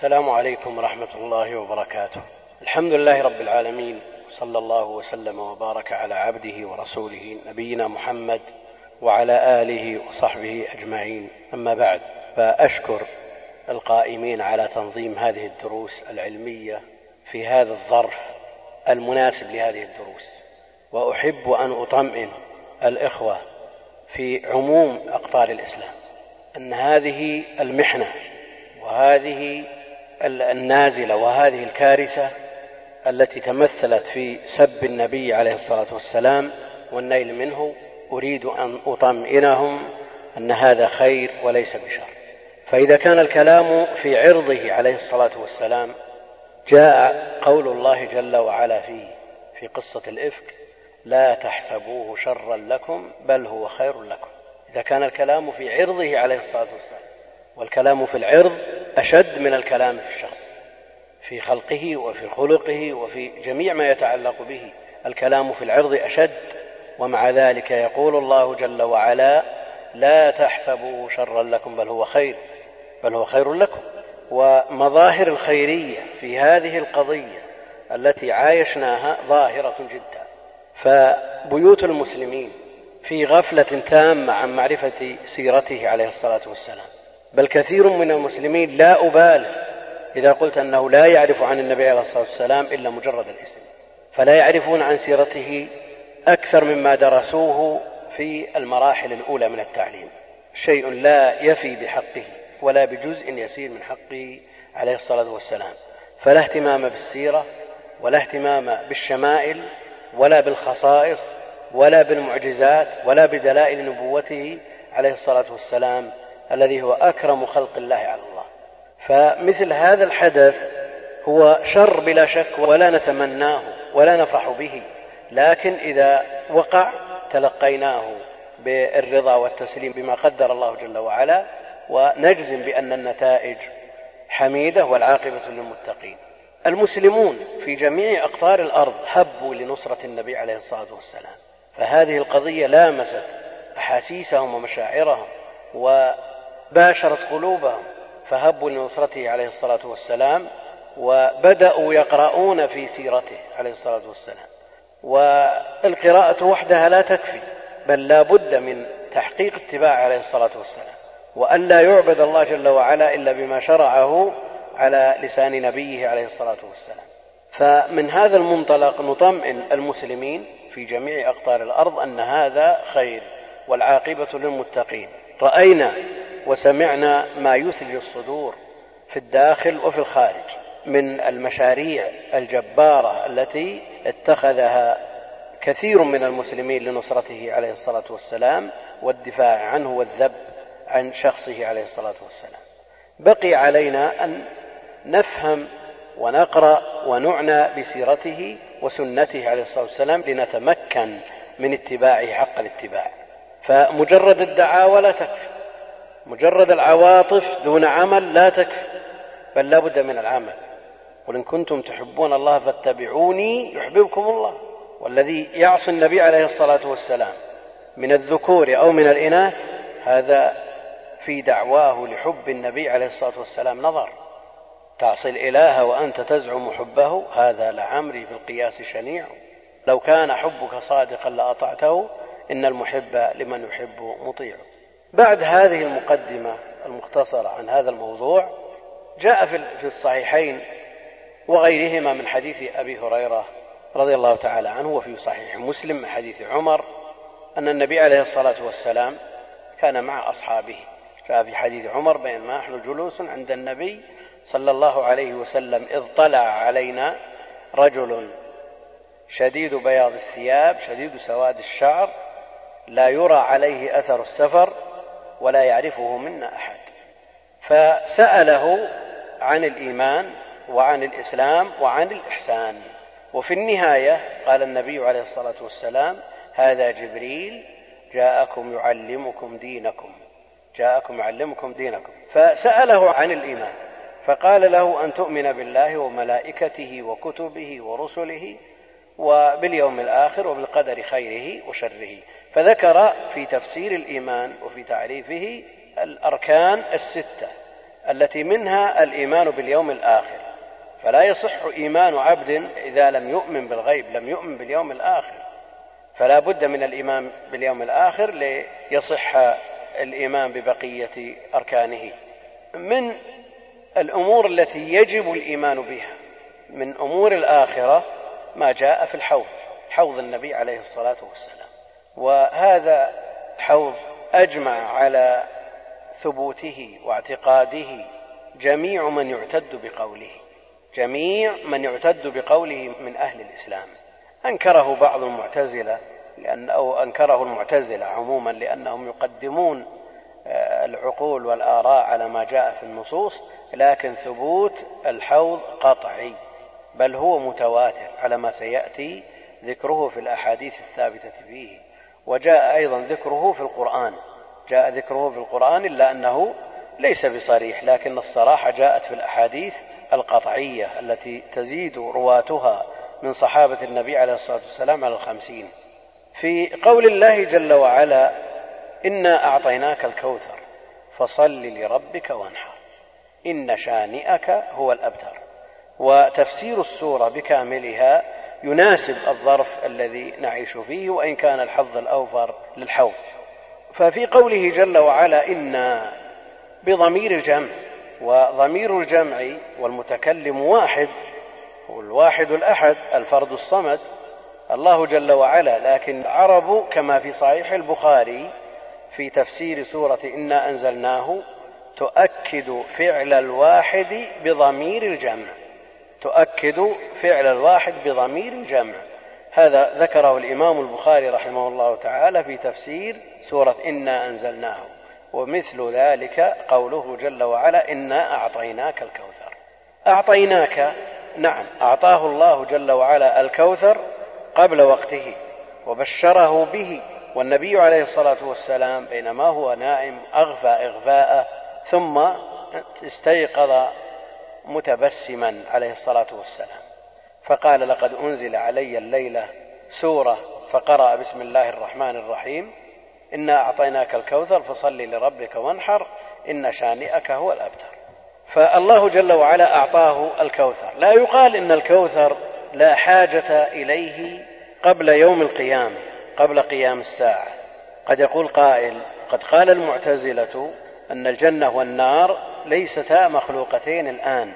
السلام عليكم ورحمة الله وبركاته. الحمد لله رب العالمين صلى الله وسلم وبارك على عبده ورسوله نبينا محمد وعلى آله وصحبه أجمعين. أما بعد فأشكر القائمين على تنظيم هذه الدروس العلمية في هذا الظرف المناسب لهذه الدروس. وأحب أن أطمئن الإخوة في عموم أقطار الإسلام أن هذه المحنة وهذه النازلة وهذه الكارثة التي تمثلت في سب النبي عليه الصلاة والسلام والنيل منه أريد أن أطمئنهم أن هذا خير وليس بشر. فإذا كان الكلام في عرضه عليه الصلاة والسلام جاء قول الله جل وعلا فيه في قصة الإفك لا تحسبوه شرا لكم بل هو خير لكم. إذا كان الكلام في عرضه عليه الصلاة والسلام والكلام في العرض أشد من الكلام في الشخص في خلقه وفي خلقه وفي جميع ما يتعلق به. الكلام في العرض أشد ومع ذلك يقول الله جل وعلا لا تحسبوا شرا لكم بل هو خير بل هو خير لكم. ومظاهر الخيرية في هذه القضية التي عايشناها ظاهرة جدا. فبيوت المسلمين في غفلة تامة عن معرفة سيرته عليه الصلاة والسلام. بل كثير من المسلمين لا أبالغ إذا قلت أنه لا يعرف عن النبي عليه الصلاة والسلام إلا مجرد الاسم فلا يعرفون عن سيرته أكثر مما درسوه في المراحل الأولى من التعليم. شيء لا يفي بحقه ولا بجزء يسير من حقه عليه الصلاة والسلام. فلا اهتمام بالسيرة ولا اهتمام بالشمائل ولا بالخصائص ولا بالمعجزات ولا بدلائل نبوته عليه الصلاة والسلام الذي هو أكرم خلق الله على الله. فمثل هذا الحدث هو شر بلا شك ولا نتمناه ولا نفرح به. لكن إذا وقع تلقيناه بالرضا والتسليم بما قدر الله جل وعلا ونجزم بأن النتائج حميدة والعاقبة للمتقين. المسلمون في جميع أقطار الأرض هبوا لنصرة النبي عليه الصلاة والسلام. فهذه القضية لامست أحاسيسهم ومشاعرهم باشرت قلوبهم فهبوا لنصرته عليه الصلاة والسلام وبدأوا يقرؤون في سيرته عليه الصلاة والسلام. والقراءة وحدها لا تكفي بل لا بد من تحقيق اتباعه عليه الصلاة والسلام. وأن لا يعبد الله جل وعلا إلا بما شرعه على لسان نبيه عليه الصلاة والسلام. فمن هذا المنطلق نطمئن المسلمين في جميع أقطار الأرض أن هذا خير والعاقبة للمتقين. رأينا وسمعنا ما يثلج الصدور في الداخل وفي الخارج من المشاريع الجبارة التي اتخذها كثير من المسلمين لنصرته عليه الصلاة والسلام والدفاع عنه والذب عن شخصه عليه الصلاة والسلام. بقي علينا أن نفهم ونقرأ ونعنى بسيرته وسنته عليه الصلاة والسلام لنتمكن من اتباعه حق الاتباع. فمجرد الدعاوى لا تكفي. مجرد العواطف دون عمل لا تكفي بل لا بد من العمل. قل إن كنتم تحبون الله فاتبعوني يحببكم الله والذي يعصي النبي عليه الصلاة والسلام من الذكور أو من الإناث هذا في دعواه لحب النبي عليه الصلاة والسلام نظر. تعصي الإله وأنت تزعم حبه هذا لعمري في القياس شنيع. لو كان حبك صادقا لأطعته إن المحب لمن يحب مطيع. بعد هذه المقدمة المختصرة عن هذا الموضوع جاء في الصحيحين وغيرهما من حديث أبي هريرة رضي الله تعالى عنه وفي صحيح مسلم من حديث عمر أن النبي عليه الصلاة والسلام كان مع أصحابه. جاء في حديث عمر بينما نحن جلوس عند النبي صلى الله عليه وسلم إذ طلع علينا رجل شديد بياض الثياب شديد سواد الشعر لا يرى عليه أثر السفر ولا يعرفه منا أحد. فسأله عن الإيمان وعن الإسلام وعن الإحسان. وفي النهاية قال النبي عليه الصلاة والسلام هذا جبريل جاءكم يعلمكم دينكم. جاءكم يعلمكم دينكم. فسأله عن الإيمان. فقال له أن تؤمن بالله وملائكته وكتبه ورسله وباليوم الآخر وبالقدر خيره وشره. فذكر في تفسير الإيمان وفي تعريفه الأركان الستة التي منها الإيمان باليوم الآخر. فلا يصح إيمان عبد إذا لم يؤمن بالغيب لم يؤمن باليوم الآخر. فلا بد من الإيمان باليوم الآخر ليصح الإيمان ببقية أركانه. من الأمور التي يجب الإيمان بها من أمور الآخرة ما جاء في الحوض حوض النبي عليه الصلاة والسلام. وهذا حوض أجمع على ثبوته واعتقاده جميع من يعتد بقوله جميع من يعتد بقوله من أهل الإسلام. أنكره بعض المعتزلة لأن أو أنكره المعتزلة عموما لأنهم يقدمون آه، العقول والآراء على ما جاء في النصوص لكن ثبوت الحوض قطعي بل هو متواتر على ما سيأتي ذكره في الأحاديث الثابتة فيه. وجاء أيضا ذكره في القرآن. جاء ذكره في القرآن إلا أنه ليس بصريح لكن الصراحة جاءت في الأحاديث القطعية التي تزيد رواتها من صحابة النبي عليه الصلاة والسلام على الخمسين. في قول الله جل وعلا إنا أعطيناك الكوثر فصل لربك وانحر إن شانئك هو الأبتر. وتفسير السورة بكاملها يناسب الظرف الذي نعيش فيه وإن كان الحظ الأوفر للحوض. ففي قوله جل وعلا أنا بضمير الجمع وضمير الجمع والمتكلم واحد هو الواحد الأحد الفرد الصمد الله جل وعلا. لكن العرب كما في صحيح البخاري في تفسير سورة إنا أنزلناه تؤكد فعل الواحد بضمير الجمع. تؤكد فعل الواحد بضمير الجمع هذا ذكره الإمام البخاري رحمه الله تعالى في تفسير سورة إنا أنزلناه ومثل ذلك قوله جل وعلا إنا أعطيناك الكوثر. أعطيناك نعم أعطاه الله جل وعلا الكوثر قبل وقته وبشره به والنبي عليه الصلاة والسلام بينما هو نائم أغفى إغفاءه ثم استيقظ متبسما عليه الصلاة والسلام. فقال لقد أنزل علي الليلة سورة فقرأ بسم الله الرحمن الرحيم إنا أعطيناك الكوثر فصل لربك وانحر إن شانئك هو الأبتر. فالله جل وعلا أعطاه الكوثر. لا يقال إن الكوثر لا حاجة إليه قبل يوم القيامة قبل قيام الساعة. قد يقول قائل قد قال المعتزلة أن الجنة والنار ليستا مخلوقتين الآن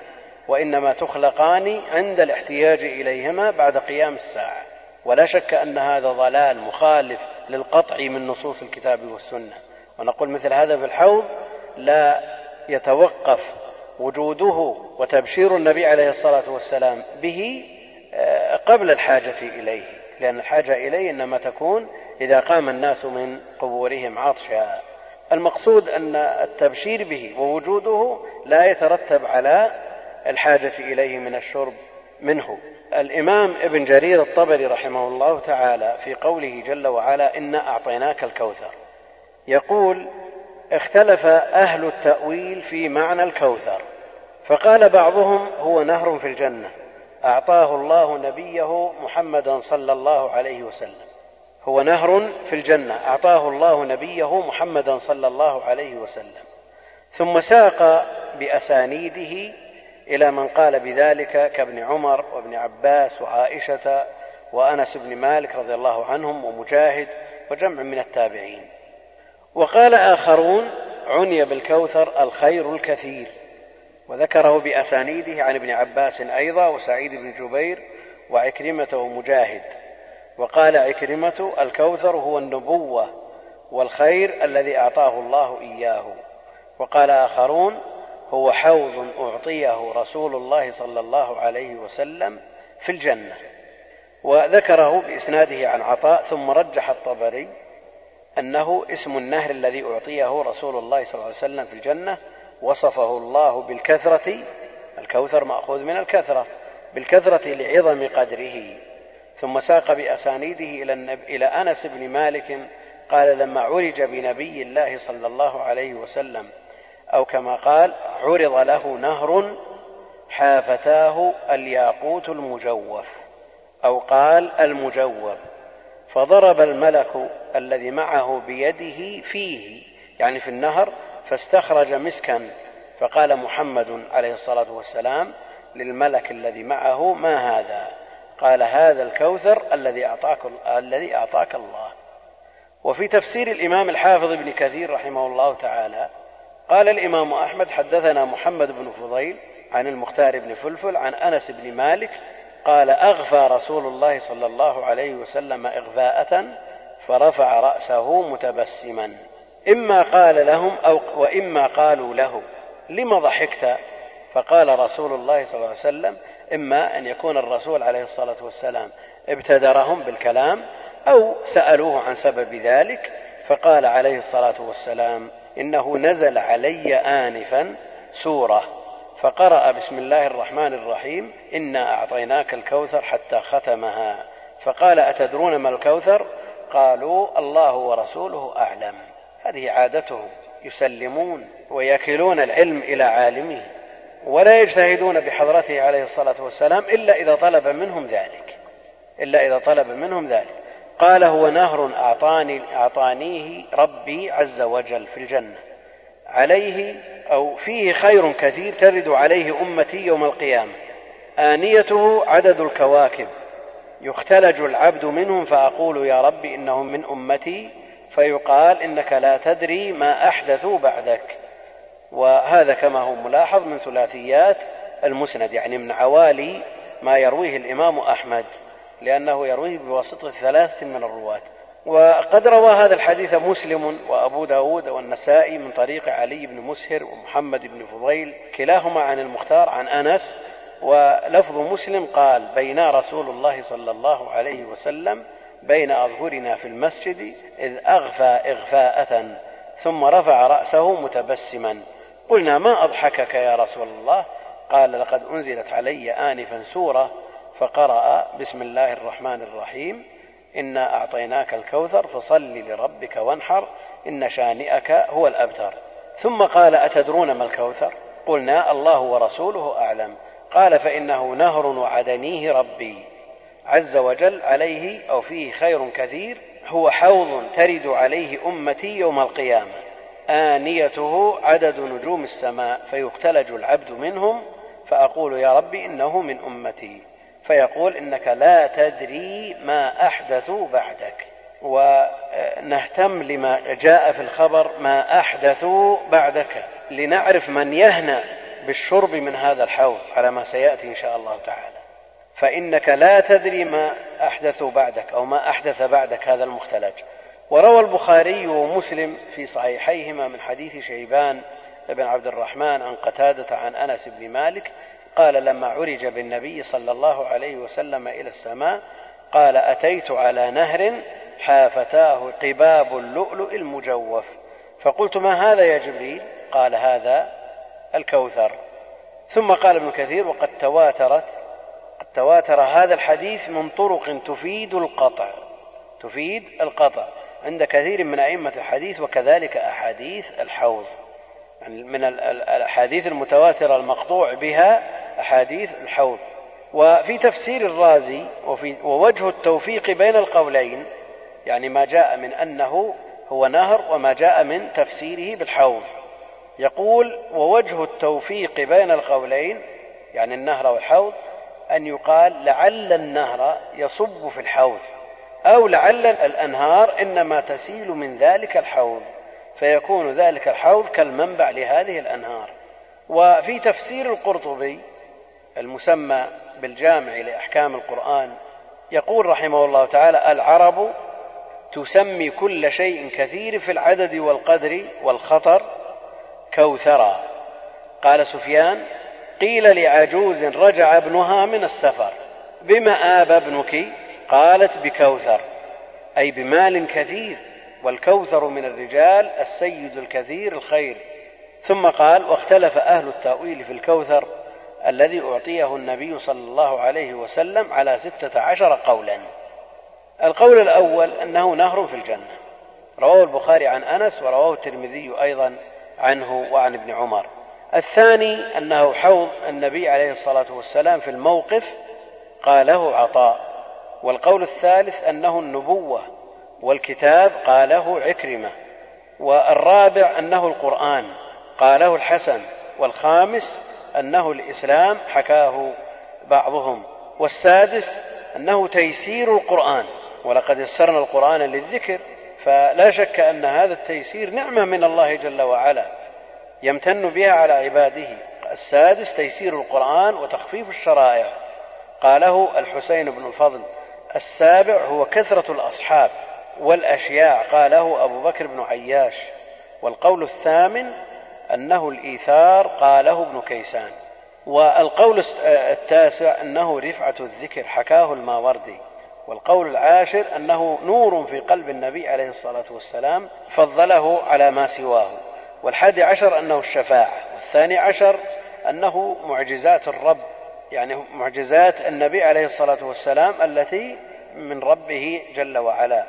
وإنما تخلقان عند الاحتياج إليهما بعد قيام الساعة. ولا شك أن هذا ضلال مخالف للقطع من نصوص الكتاب والسنة. ونقول مثل هذا في الحوض لا يتوقف وجوده وتبشير النبي عليه الصلاة والسلام به قبل الحاجة إليه. لأن الحاجة إليه إنما تكون إذا قام الناس من قبورهم عطشا. المقصود أن التبشير به ووجوده لا يترتب على الحاجة إليه من الشرب منه. الإمام ابن جرير الطبري رحمه الله تعالى في قوله جل وعلا إنا أعطيناك الكوثر. يقول اختلف أهل التأويل في معنى الكوثر. فقال بعضهم هو نهر في الجنة. أعطاه الله نبيه محمدا صلى الله عليه وسلم. هو نهر في الجنة. أعطاه الله نبيه محمدا صلى الله عليه وسلم. ثم ساق بأسانيده إلى من قال بذلك كابن عمر وابن عباس وعائشة وأنس بن مالك رضي الله عنهم ومجاهد وجمع من التابعين. وقال آخرون عني بالكوثر الخير الكثير. وذكره بأسانيده عن ابن عباس أيضا وسعيد بن جبير وعكرمة ومجاهد. وقال عكرمة الكوثر هو النبوة والخير الذي أعطاه الله إياه. وقال آخرون هو حوض أعطيه رسول الله صلى الله عليه وسلم في الجنة. وذكره بإسناده عن عطاء ثم رجح الطبري أنه اسم النهر الذي أعطيه رسول الله صلى الله عليه وسلم في الجنة وصفه الله بالكثرة. الكوثر مأخوذ من الكثرة بالكثرة لعظم قدره. ثم ساق بأسانيده إلى, النب... إلى أنس بن مالك قال لما عرج بنبي الله صلى الله عليه وسلم أو كما قال عرض له نهر حافتاه الياقوت المجوف أو قال المجوف فضرب الملك الذي معه بيده فيه يعني في النهر فاستخرج مسكا فقال محمد عليه الصلاة والسلام للملك الذي معه ما هذا؟ قال هذا الكوثر الذي أعطاك الذي أعطاك الله. وفي تفسير الإمام الحافظ ابن كثير رحمه الله تعالى قال الإمام أحمد حدثنا محمد بن فضيل عن المختار بن فلفل عن أنس بن مالك قال أغفى رسول الله صلى الله عليه وسلم إغفاءة فرفع رأسه متبسما. إما قال لهم أو وإما قالوا له لم ضحكت؟ فقال رسول الله صلى الله عليه وسلم إما أن يكون الرسول عليه الصلاة والسلام ابتدرهم بالكلام أو سألوه عن سبب ذلك فقال عليه الصلاة والسلام إنه نزل علي آنفا سورة فقرأ بسم الله الرحمن الرحيم إنا أعطيناك الكوثر حتى ختمها فقال أتدرون ما الكوثر؟ قالوا الله ورسوله أعلم. هذه عادتهم يسلمون ويكلون العلم إلى عالمه. ولا يجتهدون بحضرته عليه الصلاة والسلام إلا إذا طلب منهم ذلك. إلا إذا طلب منهم ذلك. قال هو نهر أعطاني أعطانيه ربي عز وجل في الجنة. عليه أو فيه خير كثير ترد عليه أمتي يوم القيامة. آنيته عدد الكواكب. يختلج العبد منهم فأقول يا رب إنهم من أمتي. فيقال إنك لا تدري ما أحدثوا بعدك. وهذا كما هو ملاحظ من ثلاثيات المسند يعني من عوالي ما يرويه الإمام أحمد لأنه يرويه بواسطة ثلاثة من الرواة. وقد روى هذا الحديث مسلم وأبو داود والنسائي من طريق علي بن مسهر ومحمد بن فضيل كلاهما عن المختار عن أنس. ولفظ مسلم قال بينا رسول الله صلى الله عليه وسلم بين أظهرنا في المسجد إذ أغفى إغفاءة ثم رفع رأسه متبسما. قلنا ما أضحكك يا رسول الله؟ قال لقد أنزلت علي آنفا سورة فقرأ بسم الله الرحمن الرحيم إنا أعطيناك الكوثر فصل لربك وانحر إن شانئك هو الأبتر. ثم قال أتدرون ما الكوثر؟ قلنا الله ورسوله أعلم. قال فإنه نهر وعدنيه ربي. عز وجل عليه أو فيه خير كثير هو حوض ترد عليه أمتي يوم القيامة. آنيته عدد نجوم السماء فيختلج العبد منهم فأقول يا رب إنه من أمتي. فيقول إنك لا تدري ما أحدثوا بعدك. ونهتم لما جاء في الخبر ما أحدثوا بعدك. لنعرف من يهنأ بالشرب من هذا الحوض على ما سيأتي إن شاء الله تعالى. فإنك لا تدري ما أحدثوا بعدك أو ما أحدث بعدك هذا المختلج. وروى البخاري ومسلم في صحيحيهما من حديث شيبان بن عبد الرحمن عن قتادة عن أنس بن مالك قال لما عرج بالنبي صلى الله عليه وسلم إلى السماء قال أتيت على نهر حافتاه قباب اللؤلؤ المجوف فقلت ما هذا يا جبريل؟ قال هذا الكوثر ثم قال ابن كثير وقد تواترت قد تواتر هذا الحديث من طرق تفيد القطع تفيد القطع. عند كثير من أئمة الحديث وكذلك أحاديث الحوض. يعني من الأحاديث المتواترة المقطوع بها أحاديث الحوض. وفي تفسير الرازي وفي ووجه التوفيق بين القولين يعني ما جاء من أنه هو نهر وما جاء من تفسيره بالحوض. يقول ووجه التوفيق بين القولين يعني النهر والحوض أن يقال لعل النهر يصب في الحوض. أو لعل الأنهار إنما تسيل من ذلك الحوض فيكون ذلك الحوض كالمنبع لهذه الأنهار. وفي تفسير القرطبي المسمى بالجامع لأحكام القرآن يقول رحمه الله تعالى العرب تسمي كل شيء كثير في العدد والقدر والخطر كوثرا. قال سفيان قيل لعجوز رجع ابنها من السفر بما آب ابنك؟ قالت بكوثر أي بمال كثير والكوثر من الرجال السيد الكثير الخير. ثم قال واختلف أهل التأويل في الكوثر الذي أعطيه النبي صلى الله عليه وسلم على ستة عشر قولا. القول الأول أنه نهر في الجنة. رواه البخاري عن أنس ورواه الترمذي أيضا عنه وعن ابن عمر. الثاني أنه حوض النبي عليه الصلاة والسلام في الموقف قاله عطاء. والقول الثالث أنه النبوة والكتاب قاله عكرمة والرابع أنه القرآن قاله الحسن والخامس أنه الإسلام حكاه بعضهم والسادس أنه تيسير القرآن ولقد يسرنا القرآن للذكر فلا شك أن هذا التيسير نعمة من الله جل وعلا يمتن بها على عباده. السادس تيسير القرآن وتخفيف الشرائع قاله الحسين بن الفضل السابع هو كثرة الأصحاب والأشياع قاله أبو بكر بن عياش. والقول الثامن أنه الإيثار قاله ابن كيسان. والقول التاسع أنه رفعة الذكر حكاه الماوردي. والقول العاشر أنه نور في قلب النبي عليه الصلاة والسلام فضله على ما سواه. والحادي عشر أنه الشفاعة. والثاني عشر أنه معجزات الرب يعني معجزات النبي عليه الصلاة والسلام التي من ربه جل وعلا.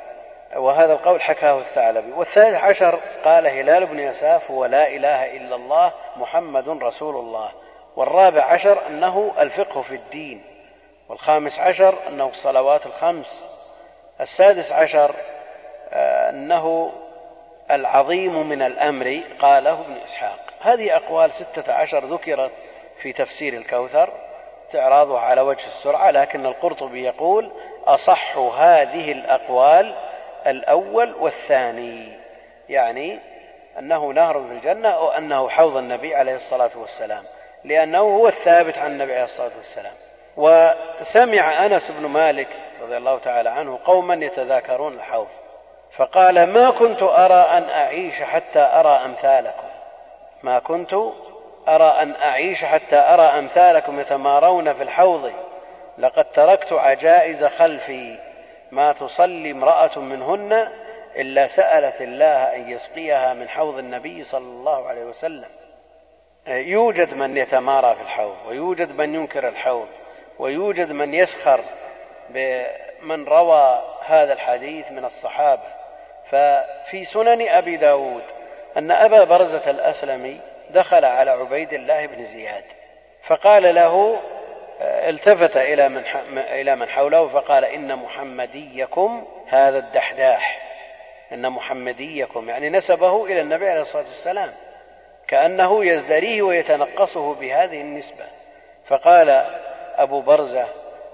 وهذا القول حكاه الثعلبي. والثالث عشر قال هلال بن يساف هو لا إله إلا الله محمد رسول الله. والرابع عشر أنه الفقه في الدين. والخامس عشر أنه الصلوات الخمس. السادس عشر آه، أنه العظيم من الأمر قاله ابن إسحاق. هذه أقوال ستة عشر ذكرت في تفسير الكوثر. استعراضها على وجه السرعة لكن القرطبي يقول أصح هذه الأقوال الأول والثاني يعني أنه نهر في الجنة أو أنه حوض النبي عليه الصلاة والسلام لأنه هو الثابت عن النبي عليه الصلاة والسلام. وسمع أنس بن مالك رضي الله تعالى عنه قوما يتذاكرون الحوض فقال ما كنت أرى أن أعيش حتى أرى أمثالكم ما كنت أرى أن أعيش حتى أرى أمثالكم يتمارون في الحوض. لقد تركت عجائز خلفي. ما تصلي امرأة منهن إلا سألت الله أن يسقيها من حوض النبي صلى الله عليه وسلم. يوجد من يتمارى في الحوض ويوجد من ينكر الحوض ويوجد من يسخر بمن روى هذا الحديث من الصحابة. ففي سنن أبي داود أن أبا برزة الأسلمي دخل على عبيد الله بن زياد فقال له التفت إلى من إلى من حوله فقال إن محمديكم هذا الدحداح. إن محمديكم يعني نسبه إلى النبي عليه الصلاة والسلام كأنه يزدريه ويتنقصه بهذه النسبة. فقال أبو برزة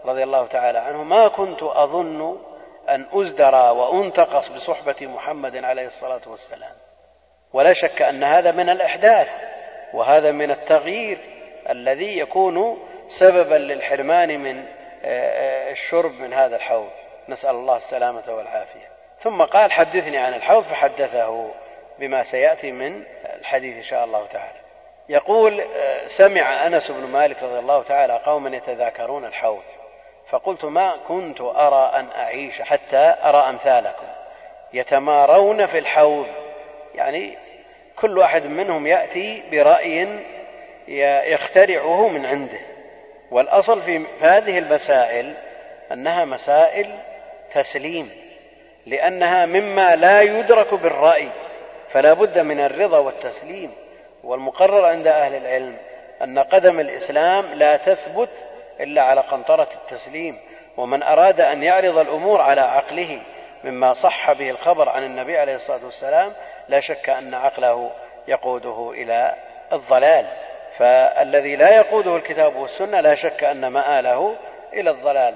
رضي الله تعالى عنه ما كنت أظن أن أزدرى وأنتقص بصحبة محمد عليه الصلاة والسلام. ولا شك أن هذا من الإحداث. وهذا من التغيير الذي يكون سببا للحرمان من آه، آه، الشرب من هذا الحوض. نسأل الله السلامة والعافية. ثم قال حدثني عن الحوض فحدثه بما سيأتي من الحديث إن شاء الله تعالى. يقول آه، سمع أنس بن مالك رضي الله تعالى قوما يتذاكرون الحوض. فقلت ما كنت أرى أن أعيش حتى أرى أمثالكم يتمارون في الحوض. يعني كل واحد منهم يأتي برأي يخترعه من عنده. والأصل في هذه المسائل أنها مسائل تسليم لأنها مما لا يدرك بالرأي فلا بد من الرضا والتسليم. والمقرر عند أهل العلم أن قدم الإسلام لا تثبت إلا على قنطرة التسليم. ومن أراد أن يعرض الأمور على عقله مما صح به الخبر عن النبي عليه الصلاة والسلام لا شك أن عقله يقوده إلى الضلال. فالذي لا يقوده الكتاب والسنة لا شك أن مآله إلى الضلال.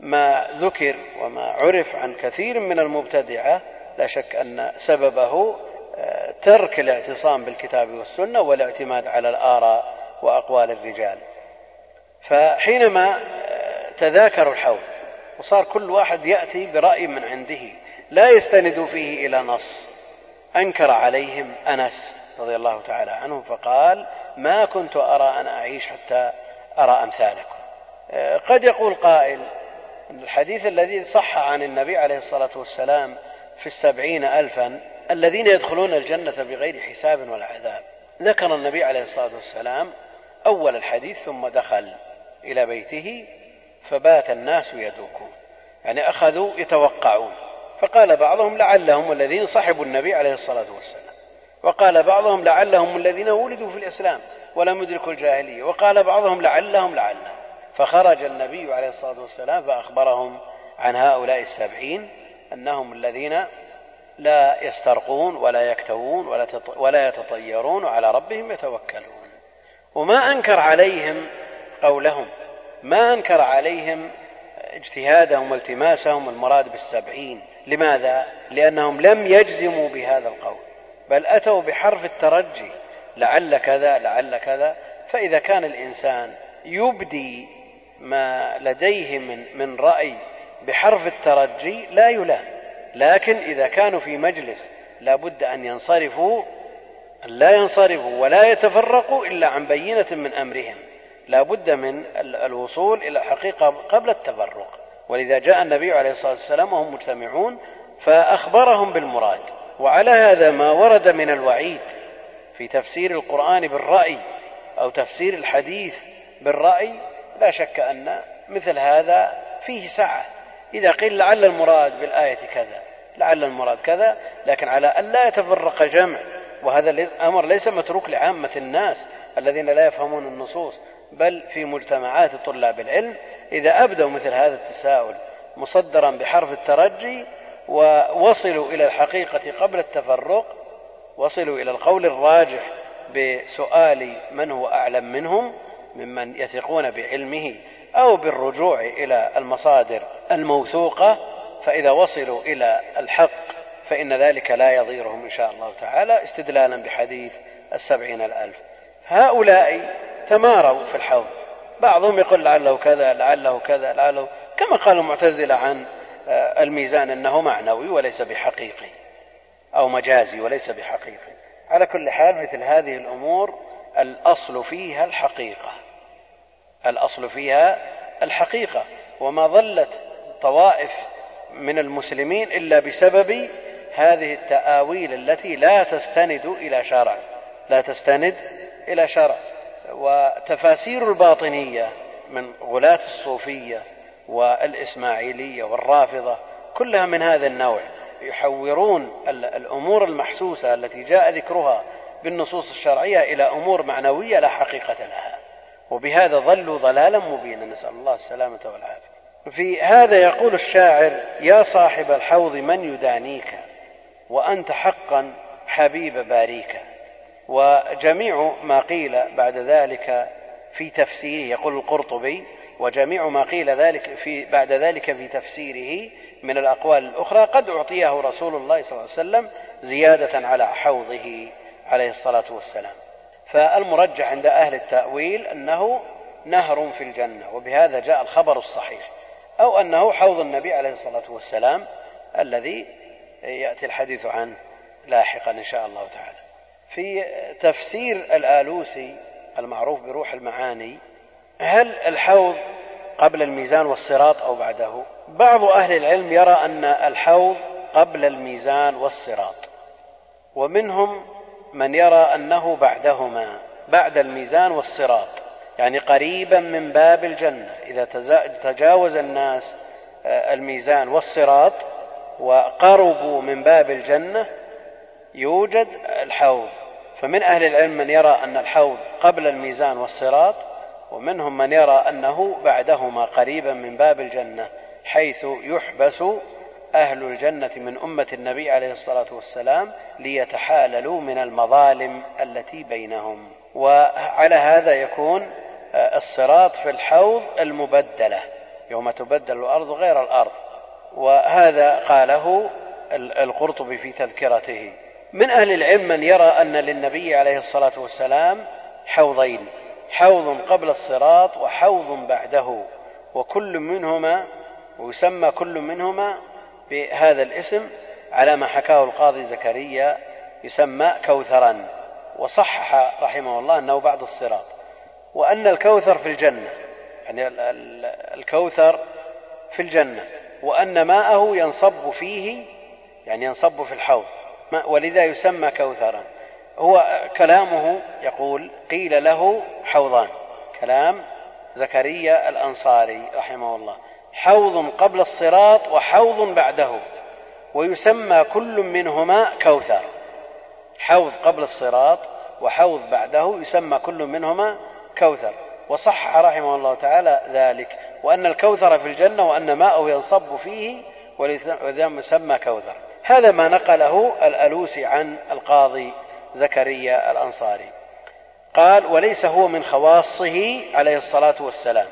وما ذكر وما عرف عن كثير من المبتدعة لا شك أن سببه آه، ترك الاعتصام بالكتاب والسنة والاعتماد على الآراء وأقوال الرجال. فحينما آه، تذاكروا الحوض وصار كل واحد يأتي برأي من عنده لا يستند فيه إلى نص. أنكر عليهم أنس رضي الله تعالى عنه فقال ما كنت أرى أن أعيش حتى أرى أمثالكم. آه، قد يقول قائل الحديث الذي صح عن النبي عليه الصلاة والسلام في السبعين ألفا الذين يدخلون الجنة بغير حساب ولا عذاب. ذكر النبي عليه الصلاة والسلام أول الحديث ثم دخل إلى بيته فبات الناس يذوقون يعني أخذوا يتوقعون. فقال بعضهم لعلهم الذين صحبوا النبي عليه الصلاة والسلام. وقال بعضهم لعلهم الذين ولدوا في الإسلام ولم يدركوا الجاهلية. وقال بعضهم لعلهم لعلهم. فخرج النبي عليه الصلاة والسلام فأخبرهم عن هؤلاء السبعين أنهم الذين لا يسترقون ولا يكتوون ولا ولا يتطيرون وعلى ربهم يتوكلون. وما أنكر عليهم قولهم. ما أنكر عليهم اجتهادهم والتماسهم المراد بالسبعين. لماذا؟ لأنهم لم يجزموا بهذا القول بل أتوا بحرف الترجي لعل كذا لعل كذا. فإذا كان الإنسان يبدي ما لديه من من رأي بحرف الترجي لا يلام. لكن إذا كانوا في مجلس لا بد أن ينصرفوا أن لا ينصرفوا ولا يتفرقوا إلا عن بينة من أمرهم. لا بد من الوصول إلى الحقيقة قبل التفرق. ولذا جاء النبي عليه الصلاة والسلام وهم مجتمعون فأخبرهم بالمراد. وعلى هذا ما ورد من الوعيد في تفسير القرآن بالرأي أو تفسير الحديث بالرأي لا شك أن مثل هذا فيه سعة. إذا قيل لعل المراد بالآية كذا لعل المراد كذا لكن على أن لا يتفرق جمع. وهذا الأمر ليس متروك لعامة الناس الذين لا يفهمون النصوص. بل في مجتمعات طلاب العلم إذا أبدوا مثل هذا التساؤل مصدرا بحرف الترجي ووصلوا إلى الحقيقة قبل التفرق وصلوا إلى القول الراجح بسؤال من هو أعلم منهم ممن يثقون بعلمه أو بالرجوع إلى المصادر الموثوقة فإذا وصلوا إلى الحق فإن ذلك لا يضيرهم إن شاء الله تعالى استدلالا بحديث السبعين الألف. هؤلاء تماروا في الحوض. بعضهم يقول لعله كذا لعله كذا لعله كما قال المعتزلة عن آه، الميزان أنه معنوي وليس بحقيقي أو مجازي وليس بحقيقي. على كل حال مثل هذه الأمور الأصل فيها الحقيقة. الأصل فيها الحقيقة. وما ظلت طوائف من المسلمين إلا بسبب هذه التآويل التي لا تستند إلى شرع. لا تستند إلى شرع. وتفاسير الباطنية من غلاة الصوفية والإسماعيلية والرافضة كلها من هذا النوع يحورون الأمور المحسوسة التي جاء ذكرها بالنصوص الشرعية إلى أمور معنوية لا حقيقة لها. وبهذا ضلوا ضلالا مبينا. نسأل الله السلامة والعافية. في هذا يقول الشاعر يا صاحب الحوض من يدانيك وأنت حقا حبيب باريك. وجميع ما قيل بعد ذلك في تفسيره يقول القرطبي وجميع ما قيل ذلك في بعد ذلك في تفسيره من الأقوال الأخرى قد أعطيه رسول الله صلى الله عليه وسلم زيادة على حوضه عليه الصلاة والسلام. فالمرجح عند أهل التأويل أنه نهر في الجنة وبهذا جاء الخبر الصحيح أو أنه حوض النبي عليه الصلاة والسلام الذي يأتي الحديث عنه لاحقا إن شاء الله تعالى. في تفسير الآلوسي المعروف بروح المعاني هل الحوض قبل الميزان والصراط أو بعده؟ بعض أهل العلم يرى أن الحوض قبل الميزان والصراط ومنهم من يرى أنه بعدهما بعد الميزان والصراط يعني قريبا من باب الجنة. إذا تجاوز الناس آه، الميزان والصراط وقربوا من باب الجنة يوجد الحوض. فمن أهل العلم من يرى أن الحوض قبل الميزان والصراط ومنهم من يرى أنه بعدهما قريبا من باب الجنة حيث يحبس أهل الجنة من أمة النبي عليه الصلاة والسلام ليتحاللوا من المظالم التي بينهم. وعلى هذا يكون الصراط في الحوض المبدلة يوم تبدل الأرض غير الأرض. وهذا قاله القرطبي في تذكرته. من أهل العلم من يرى أن للنبي عليه الصلاة والسلام حوضين حوض قبل الصراط وحوض بعده وكل منهما ويسمى كل منهما بهذا الاسم على ما حكاه القاضي زكريا يسمى كوثرا وصحح رحمه الله أنه بعد الصراط. وأن الكوثر في الجنة يعني الكوثر في الجنة وأن ماءه ينصب فيه يعني ينصب في الحوض. ولذا يسمى كوثرا. هو كلامه يقول قيل له حوضان. كلام زكريا الأنصاري رحمه الله. حوض قبل الصراط وحوض بعده. ويسمى كل منهما كوثر. حوض قبل الصراط وحوض بعده يسمى كل منهما كوثر. وصح رحمه الله تعالى ذلك. وأن الكوثر في الجنة وأن ماءه ينصب فيه ولذا يسمى كوثر. هذا ما نقله الألوسي عن القاضي زكريا الأنصاري. قال وليس هو من خواصه عليه الصلاة والسلام.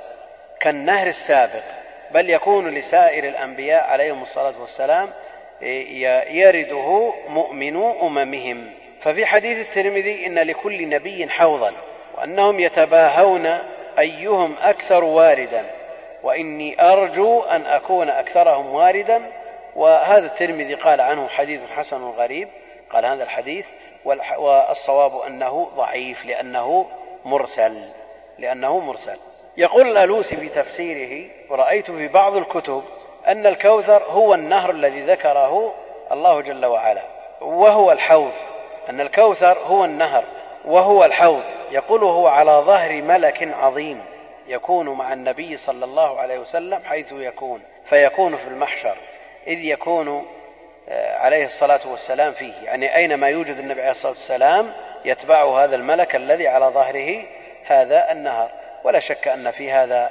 كالنهر السابق بل يكون لسائر الأنبياء عليهم الصلاة والسلام يرده مؤمن أممهم. ففي حديث الترمذي إن لكل نبي حوضا وأنهم يتباهون أيهم أكثر واردا. وإني أرجو أن أكون أكثرهم واردا وهذا الترمذي قال عنه حديث حسن غريب قال هذا الحديث والصواب أنه ضعيف لأنه مرسل لأنه مرسل. يقول الألوسي في تفسيره ورأيت في بعض الكتب أن الكوثر هو النهر الذي ذكره الله جل وعلا وهو الحوض. أن الكوثر هو النهر وهو الحوض. يقول هو على ظهر ملك عظيم يكون مع النبي صلى الله عليه وسلم حيث يكون فيكون في المحشر. إذ يكون آه، عليه الصلاة والسلام فيه. يعني أينما يوجد النبي عليه الصلاة والسلام يتبعه هذا الملك الذي على ظهره هذا النهر. ولا شك أن في هذا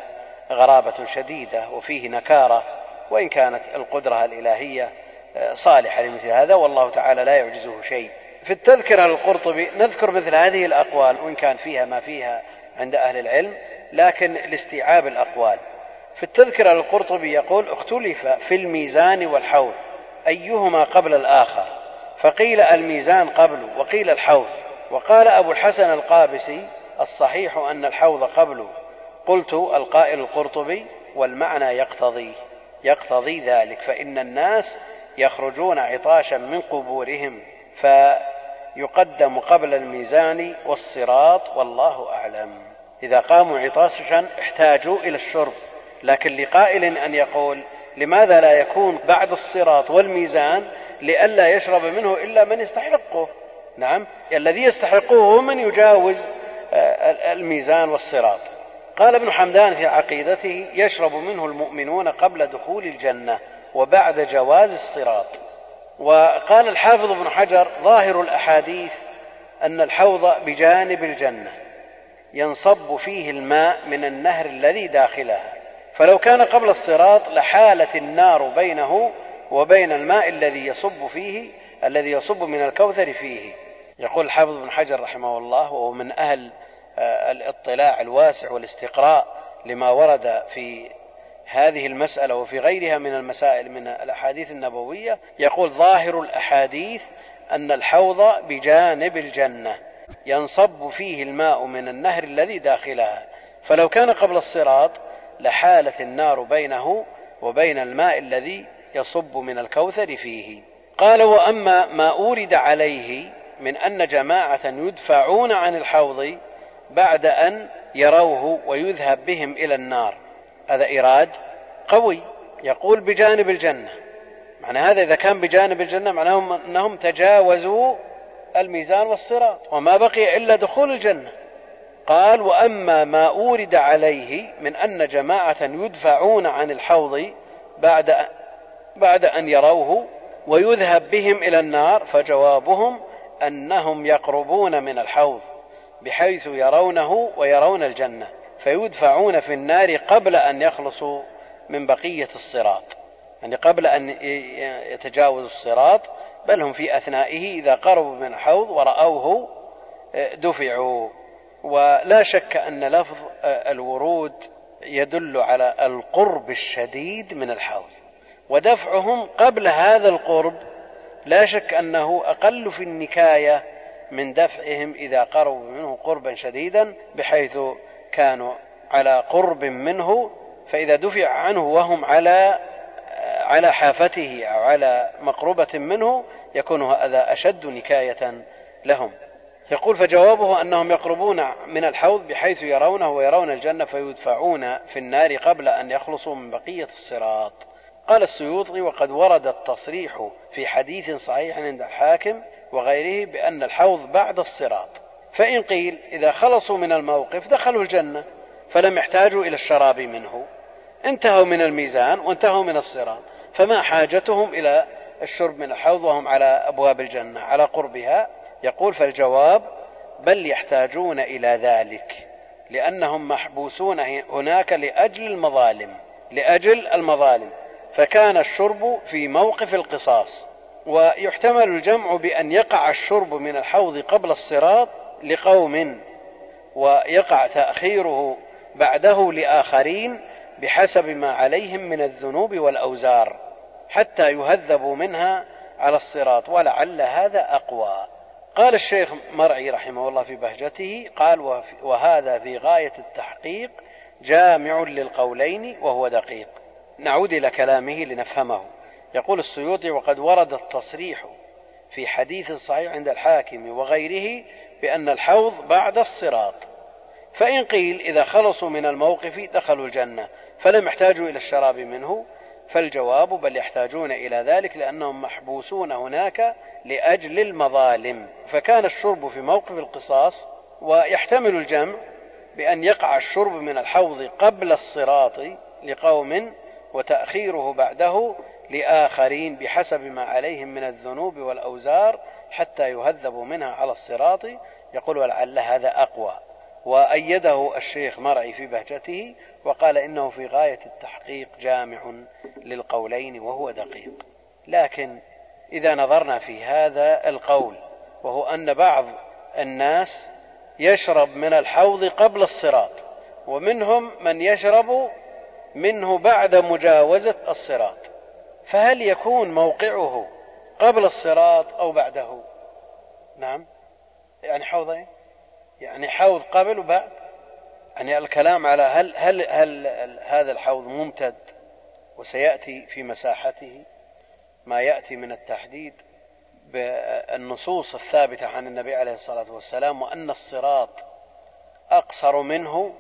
غرابة شديدة وفيه نكارة وإن كانت القدرة الإلهية آه، صالحة لمثل هذا والله تعالى لا يعجزه شيء. في التذكرة للقرطبي نذكر مثل هذه الأقوال وإن كان فيها ما فيها عند أهل العلم لكن لاستيعاب الأقوال. في التذكرة للقرطبي يقول اختلف في الميزان والحوض أيهما قبل الآخر؟ فقيل الميزان قبل وقيل الحوض وقال أبو الحسن القابسي الصحيح أن الحوض قبل قلت القائل القرطبي والمعنى يقتضي يقتضي ذلك فإن الناس يخرجون عطاشا من قبورهم فيقدم قبل الميزان والصراط والله أعلم. إذا قاموا عطاشا احتاجوا إلى الشرب. لكن لقائل أن يقول لماذا لا يكون بعد الصراط والميزان لئلا يشرب منه إلا من يستحقه؟ نعم الذي يستحقه هو من يجاوز آه، الميزان والصراط. قال ابن حمدان في عقيدته يشرب منه المؤمنون قبل دخول الجنة وبعد جواز الصراط. وقال الحافظ ابن حجر ظاهر الأحاديث أن الحوض بجانب الجنة ينصب فيه الماء من النهر الذي داخلها. فلو كان قبل الصراط لحالت النار بينه وبين الماء الذي يصب فيه الذي يصب من الكوثر فيه. يقول الحافظ بن حجر رحمه الله وهو من أهل آه، الاطلاع الواسع والاستقراء لما ورد في هذه المسألة وفي غيرها من المسائل من الأحاديث النبوية يقول ظاهر الأحاديث أن الحوض بجانب الجنة ينصب فيه الماء من النهر الذي داخلها. فلو كان قبل الصراط لحالت النار بينه وبين الماء الذي يصب من الكوثر فيه. قال وأما ما أورد عليه من أن جماعة يدفعون عن الحوض بعد أن يروه ويذهب بهم إلى النار. هذا إيراد قوي يقول بجانب الجنة. معنى هذا إذا كان بجانب الجنة معناه أنهم تجاوزوا الميزان والصراط وما بقي إلا دخول الجنة. قال وأما ما أورد عليه من أن جماعة يدفعون عن الحوض بعد بعد أن يروه ويذهب بهم إلى النار فجوابهم أنهم يقربون من الحوض بحيث يرونه ويرون الجنة فيدفعون في النار قبل أن يخلصوا من بقية الصراط. يعني قبل أن يتجاوزوا الصراط بل هم في أثنائه إذا قربوا من الحوض ورأوه دفعوا. ولا شك أن لفظ الورود يدل على القرب الشديد من الحوض. ودفعهم قبل هذا القرب لا شك أنه أقل في النكاية من دفعهم إذا قربوا منه قربا شديدا بحيث كانوا على قرب منه فإذا دفع عنه وهم على على حافته أو على مقربة منه يكون هذا أشد نكاية لهم. يقول فجوابه أنهم يقربون من الحوض بحيث يرونه ويرون الجنة فيدفعون في النار قبل أن يخلصوا من بقية الصراط. قال السيوطي وقد ورد التصريح في حديث صحيح عند الحاكم وغيره بأن الحوض بعد الصراط. فإن قيل إذا خلصوا من الموقف دخلوا الجنة فلم يحتاجوا إلى الشراب منه. انتهوا من الميزان وانتهوا من الصراط، فما حاجتهم إلى الشرب من الحوض وهم على أبواب الجنة على قربها يقول فالجواب بل يحتاجون إلى ذلك لأنهم محبوسون هناك لأجل المظالم لأجل المظالم فكان الشرب في موقف القصاص ويحتمل الجمع بأن يقع الشرب من الحوض قبل الصراط لقوم ويقع تأخيره بعده لآخرين بحسب ما عليهم من الذنوب والأوزار حتى يهذبوا منها على الصراط ولعل هذا أقوى. قال الشيخ مرعي رحمه الله في بهجته قال وهذا في غاية التحقيق جامع للقولين وهو دقيق. نعود إلى كلامه لنفهمه. يقول السيوطي وقد ورد التصريح في حديث صحيح عند الحاكم وغيره بأن الحوض بعد الصراط. فإن قيل إذا خلصوا من الموقف دخلوا الجنة فلم يحتاجوا إلى الشراب منه فالجواب بل يحتاجون إلى ذلك لأنهم محبوسون هناك لأجل المظالم. فكان الشرب في موقف القصاص ويحتمل الجمع بأن يقع الشرب من الحوض قبل الصراط لقوم وتأخيره بعده لآخرين بحسب ما عليهم من الذنوب والأوزار حتى يهذبوا منها على الصراط. يقول ولعل هذا أقوى. وأيده الشيخ مرعي في بهجته وقال إنه في غاية التحقيق جامع للقولين وهو دقيق. لكن إذا نظرنا في هذا القول وهو أن بعض الناس يشرب من الحوض قبل الصراط ومنهم من يشرب منه بعد مجاوزة الصراط. فهل يكون موقعه قبل الصراط أو بعده؟ نعم. يعني حوضين؟ يعني حوض قبل وبعد. يعني الكلام على هل هل هل, هذا الحوض ممتد وسيأتي في مساحته؟ ما يأتي من التحديد بالنصوص الثابتة عن النبي عليه الصلاة والسلام وأن الصراط أقصر منه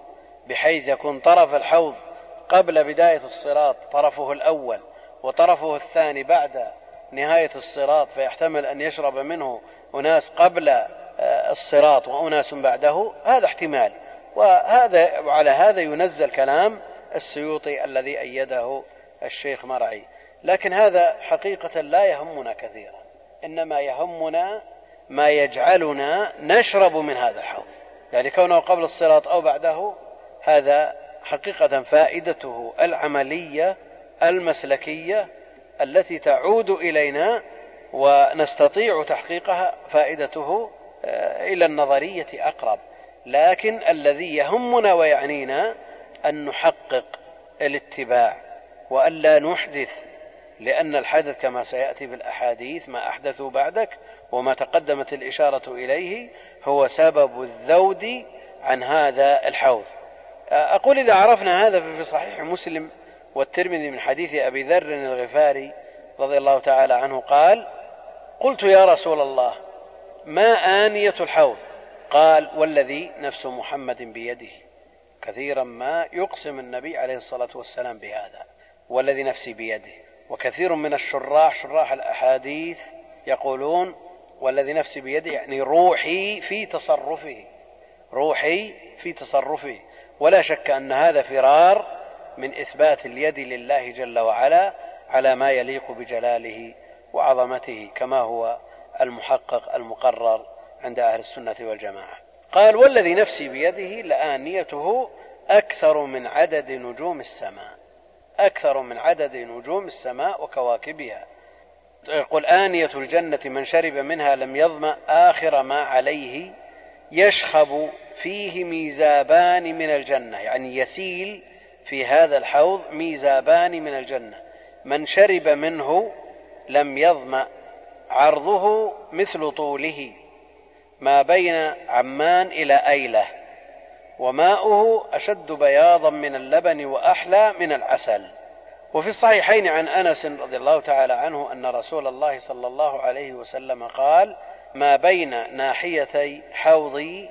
بحيث يكون طرف الحوض قبل بداية الصراط طرفه الأول وطرفه الثاني بعد نهاية الصراط فيحتمل أن يشرب منه أناس قبل الصراط وأناس بعده هذا احتمال. وهذا وعلى هذا ينزل كلام السيوطي الذي أيده الشيخ مرعي. لكن هذا حقيقة لا يهمنا كثيرا. إنما يهمنا ما يجعلنا نشرب من هذا الحوض. يعني كونه قبل الصراط أو بعده هذا حقيقة فائدته العملية المسلكية التي تعود إلينا ونستطيع تحقيقها فائدته إلى النظرية أقرب. لكن الذي يهمنا ويعنينا أن نحقق الاتباع وألا نحدث لأن الحدث كما سيأتي في الأحاديث ما أحدثوا بعدك وما تقدمت الإشارة إليه هو سبب الذود عن هذا الحوض. أقول إذا عرفنا هذا في صحيح مسلم والترمذي من حديث أبي ذر الغفاري رضي الله تعالى عنه قال قلت يا رسول الله ما آنية الحوض؟ قال والذي نفس محمد بيده. كثيرا ما يقسم النبي عليه الصلاة والسلام بهذا. والذي نفسي بيده. وكثير من الشراح شراح الأحاديث يقولون والذي نفسي بيده يعني روحي في تصرفه. روحي في تصرفه. ولا شك أن هذا فرار من إثبات اليد لله جل وعلا على ما يليق بجلاله وعظمته كما هو المحقق المقرر عند أهل السنة والجماعة. قال والذي نفسي بيده لآنيته أكثر من عدد نجوم السماء أكثر من عدد نجوم السماء وكواكبها. يقول آنية الجنة من شرب منها لم يظمأ آخر ما عليه يشخب فيه ميزابان من الجنة. يعني يسيل في هذا الحوض ميزابان من الجنة. من شرب منه لم يظمأ عرضه مثل طوله ما بين عمان إلى أيلة وماؤه أشد بياضا من اللبن وأحلى من العسل. وفي الصحيحين عن أنس رضي الله تعالى عنه أن رسول الله صلى الله عليه وسلم قال ما بين ناحيتي حوضي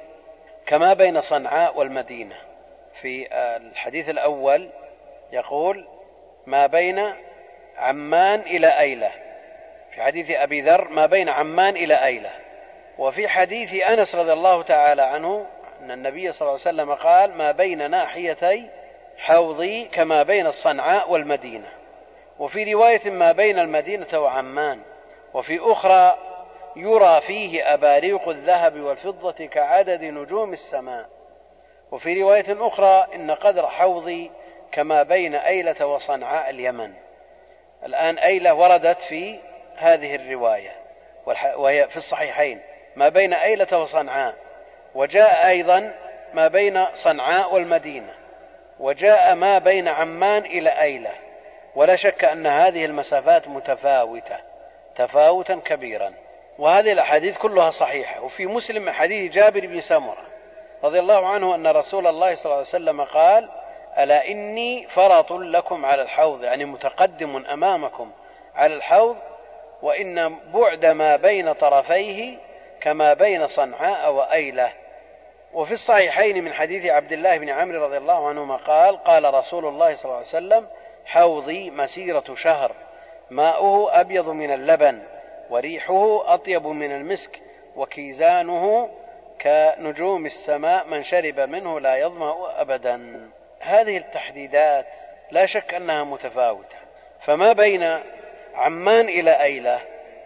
كما بين صنعاء والمدينة في الحديث الأول يقول ما بين عمان إلى أيلة في حديث أبي ذر ما بين عمان إلى أيلة. وفي حديث أنس رضي الله تعالى عنه أن النبي صلى الله عليه وسلم قال ما بين ناحيتي حوضي كما بين الصنعاء والمدينة. وفي رواية ما بين المدينة وعمان. وفي أخرى يرى فيه أباريق الذهب والفضة كعدد نجوم السماء. وفي رواية أخرى إن قدر حوضي كما بين أيلة وصنعاء اليمن. الآن أيلة وردت في هذه الرواية وهي في الصحيحين ما بين أيلة وصنعاء وجاء أيضا ما بين صنعاء والمدينة وجاء ما بين عمان إلى أيلة ولا شك أن هذه المسافات متفاوتة تفاوتا كبيرا. وهذه الأحاديث كلها صحيحة وفي مسلم حديث جابر بن سمرة رضي الله عنه أن رسول الله صلى الله عليه وسلم قال ألا إني فرط لكم على الحوض يعني متقدم أمامكم على الحوض وإن بعد ما بين طرفيه كما بين صنعاء وأيلة. وفي الصحيحين من حديث عبد الله بن عمرو رضي الله عنهما قال قال رسول الله صلى الله عليه وسلم حوضي مسيرة شهر ماؤه أبيض من اللبن وريحه أطيب من المسك وكيزانه كنجوم السماء من شرب منه لا يظمأ أبدا. هذه التحديدات لا شك أنها متفاوتة. فما بين عمان إلى أيلة.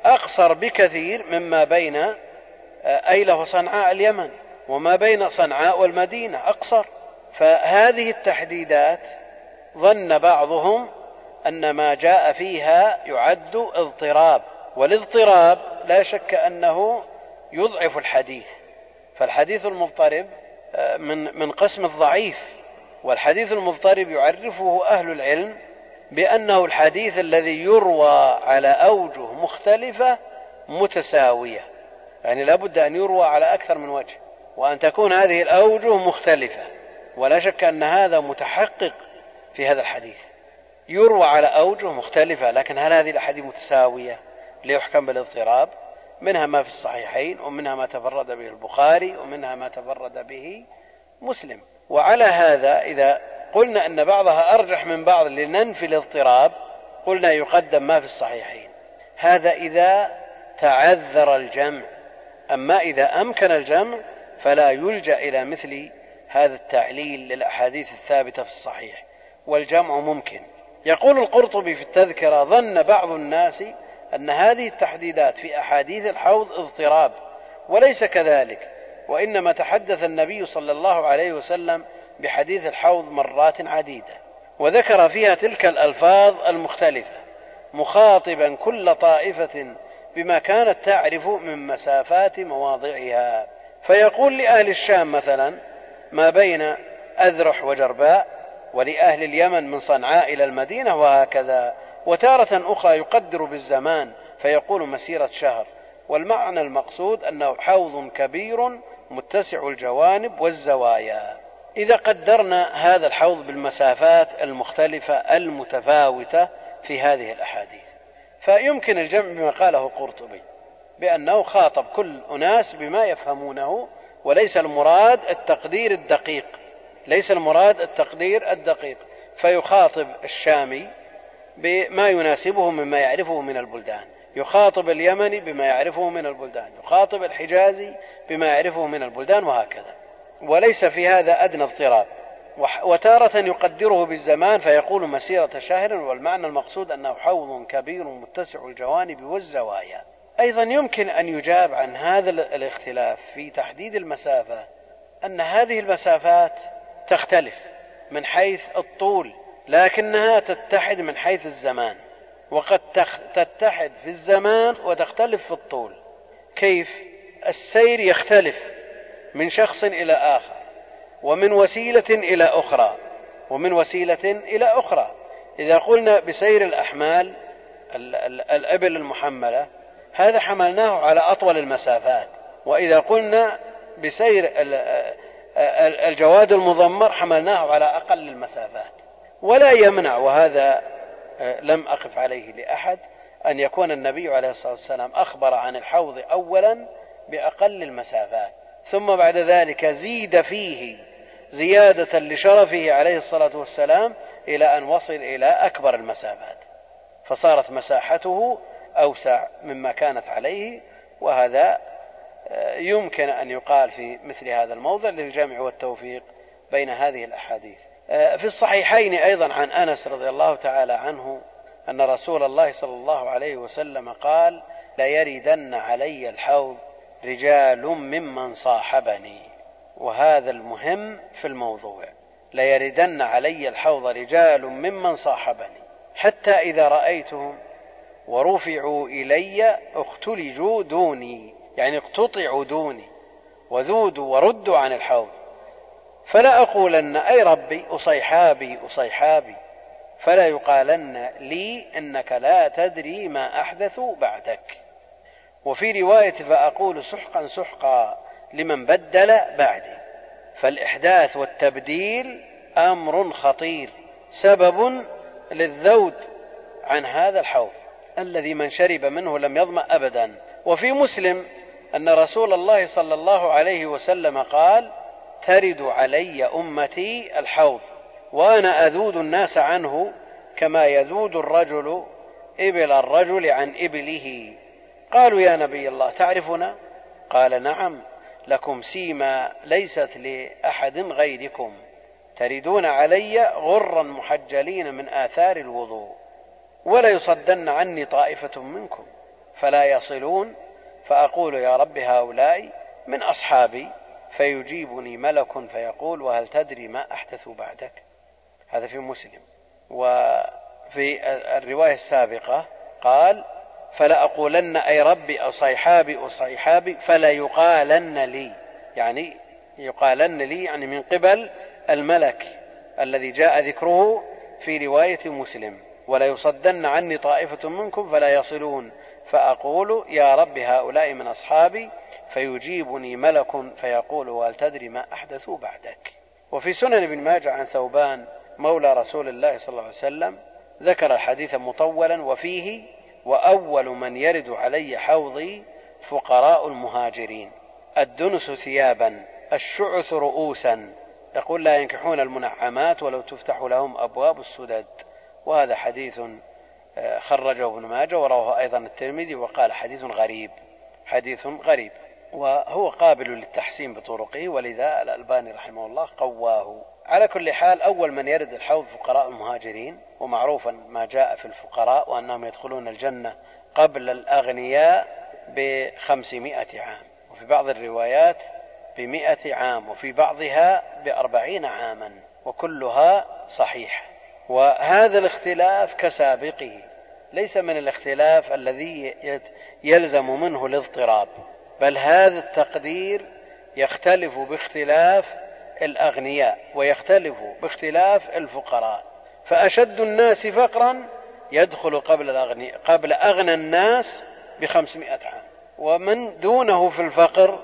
أقصر بكثير مما بين آه، أيلة وصنعاء اليمن وما بين صنعاء والمدينة. أقصر. فهذه التحديدات ظن بعضهم أن ما جاء فيها يعد اضطراب. والاضطراب لا شك أنه يضعف الحديث. فالحديث المضطرب آه، من من قسم الضعيف. والحديث المضطرب يعرفه أهل العلم بأنه الحديث الذي يروى على أوجه مختلفة متساوية. يعني لابد أن يروى على أكثر من وجه وأن تكون هذه الأوجه مختلفة. ولا شك أن هذا متحقق في هذا الحديث. يروى على أوجه مختلفة لكن هل هذه الأحاديث متساوية؟ ليحكم بالاضطراب. منها ما في الصحيحين ومنها ما تفرد به البخاري ومنها ما تفرد به مسلم. وعلى هذا إذا قلنا أن بعضها أرجح من بعض لننفي الاضطراب قلنا يقدم ما في الصحيحين. هذا إذا تعذر الجمع. أما إذا أمكن الجمع فلا يلجأ إلى مثل هذا التعليل للأحاديث الثابتة في الصحيح. والجمع ممكن. يقول القرطبي في التذكرة ظن بعض الناس أن هذه التحديدات في أحاديث الحوض اضطراب وليس كذلك وإنما تحدث النبي صلى الله عليه وسلم بحديث الحوض مرات عديدة وذكر فيها تلك الألفاظ المختلفة مخاطبا كل طائفة بما كانت تعرف من مسافات مواضعها. فيقول لأهل الشام مثلا ما بين أذرح وجرباء ولأهل اليمن من صنعاء إلى المدينة وهكذا وتارة أخرى يقدر بالزمان فيقول مسيرة شهر. والمعنى المقصود أنه حوض كبير متسع الجوانب والزوايا. إذا قدرنا هذا الحوض بالمسافات المختلفة المتفاوتة في هذه الأحاديث. فيمكن الجمع بما قاله قرطبي بأنه خاطب كل أناس بما يفهمونه وليس المراد التقدير الدقيق ليس المراد التقدير الدقيق. فيخاطب الشامي بما يناسبه مما يعرفه من البلدان يخاطب اليمني بما يعرفه من البلدان يخاطب الحجازي بما يعرفه من البلدان وهكذا. وليس في هذا أدنى اضطراب. وتارة يقدره بالزمان فيقول مسيرة شهر والمعنى المقصود أنه حوض كبير متسع الجوانب والزوايا. أيضا يمكن أن يجاب عن هذا الاختلاف في تحديد المسافة أن هذه المسافات تختلف من حيث الطول لكنها تتحد من حيث الزمان. وقد تتحد في الزمان وتختلف في الطول. كيف؟ السير يختلف من شخص إلى آخر ومن وسيلة إلى أخرى ومن وسيلة إلى أخرى. إذا قلنا بسير الأحمال الإبل المحملة هذا حملناه على أطول المسافات. وإذا قلنا بسير الجواد المضمر حملناه على أقل المسافات. ولا يمنع وهذا لم أقف عليه لأحد أن يكون النبي عليه الصلاة والسلام أخبر عن الحوض أولا بأقل المسافات. ثم بعد ذلك زيد فيه زيادة لشرفه عليه الصلاة والسلام إلى أن وصل إلى أكبر المسافات فصارت مساحته أوسع مما كانت عليه وهذا آه، يمكن أن يقال في مثل هذا الموضع للجمع والتوفيق بين هذه الأحاديث. آه، في الصحيحين أيضا عن أنس رضي الله تعالى عنه أن رسول الله صلى الله عليه وسلم قال ليردن علي الحوض رجال ممن صاحبني وهذا المهم في الموضوع. ليردن علي الحوض رجال ممن صاحبني حتى إذا رأيتهم ورفعوا إلي اختلجوا دوني يعني اقتطعوا دوني وذودوا وردوا عن الحوض. فلا أقولن أي ربي أصيحابي أصيحابي فلا يقالن لي إنك لا تدري ما أحدثوا بعدك. وفي رواية فأقول سحقا سحقا لمن بدل بعدي. فالإحداث والتبديل أمر خطير سبب للذود عن هذا الحوض. الذي من شرب منه لم يظمأ أبدا. وفي مسلم أن رسول الله صلى الله عليه وسلم قال ترد علي أمتي الحوض وأنا أذود الناس عنه كما يذود الرجل إبل الرجل عن إبله. قالوا يا نبي الله تعرفنا؟ قال نعم لكم سيما ليست لأحد غيركم. تردون علي غرا محجلين من آثار الوضوء ولا يصدن عني طائفة منكم فلا يصلون. فأقول يا رب هؤلاء من أصحابي فيجيبني ملك فيقول وهل تدري ما أحدث بعدك؟ هذا في مسلم. وفي الرواية السابقة قال فلا أقولن أي ربي أصيحابي أصيحابي فلا يقالن لي. يعني يقالن لي يعني من قبل الملك الذي جاء ذكره في رواية مسلم. ولا يصدن عني طائفة منكم فلا يصلون. فأقول يا رب هؤلاء من أصحابي فيجيبني ملك فيقول وهل تدري ما أحدثوا بعدك؟ وفي سنن ابن ماجه عن ثوبان مولى رسول الله صلى الله عليه وسلم ذكر الحديث مطولا وفيه وأول من يرد علي حوضي فقراء المهاجرين. الدنس ثيابا الشعث رؤوسا. يقول لا ينكحون المنعمات ولو تفتح لهم أبواب السدد وهذا حديث آه، خرجه ابن ماجه ورواه أيضا الترمذي وقال حديث غريب حديث غريب. وهو قابل للتحسين بطرقه ولذا الألباني رحمه الله قواه. على كل حال أول من يرد الحوض فقراء المهاجرين ومعروفا ما جاء في الفقراء وأنهم يدخلون الجنة قبل الأغنياء بخمسمائة عام وفي بعض الروايات بمائة عام وفي بعضها بأربعين عاما وكلها صحيحة. وهذا الاختلاف كسابقه ليس من الاختلاف الذي يلزم منه الاضطراب. بل هذا التقدير يختلف باختلاف الأغنياء ويختلف باختلاف الفقراء. فأشد الناس فقرا يدخل قبل الأغني قبل أغنى الناس بخمسمائة عام. ومن دونه في الفقر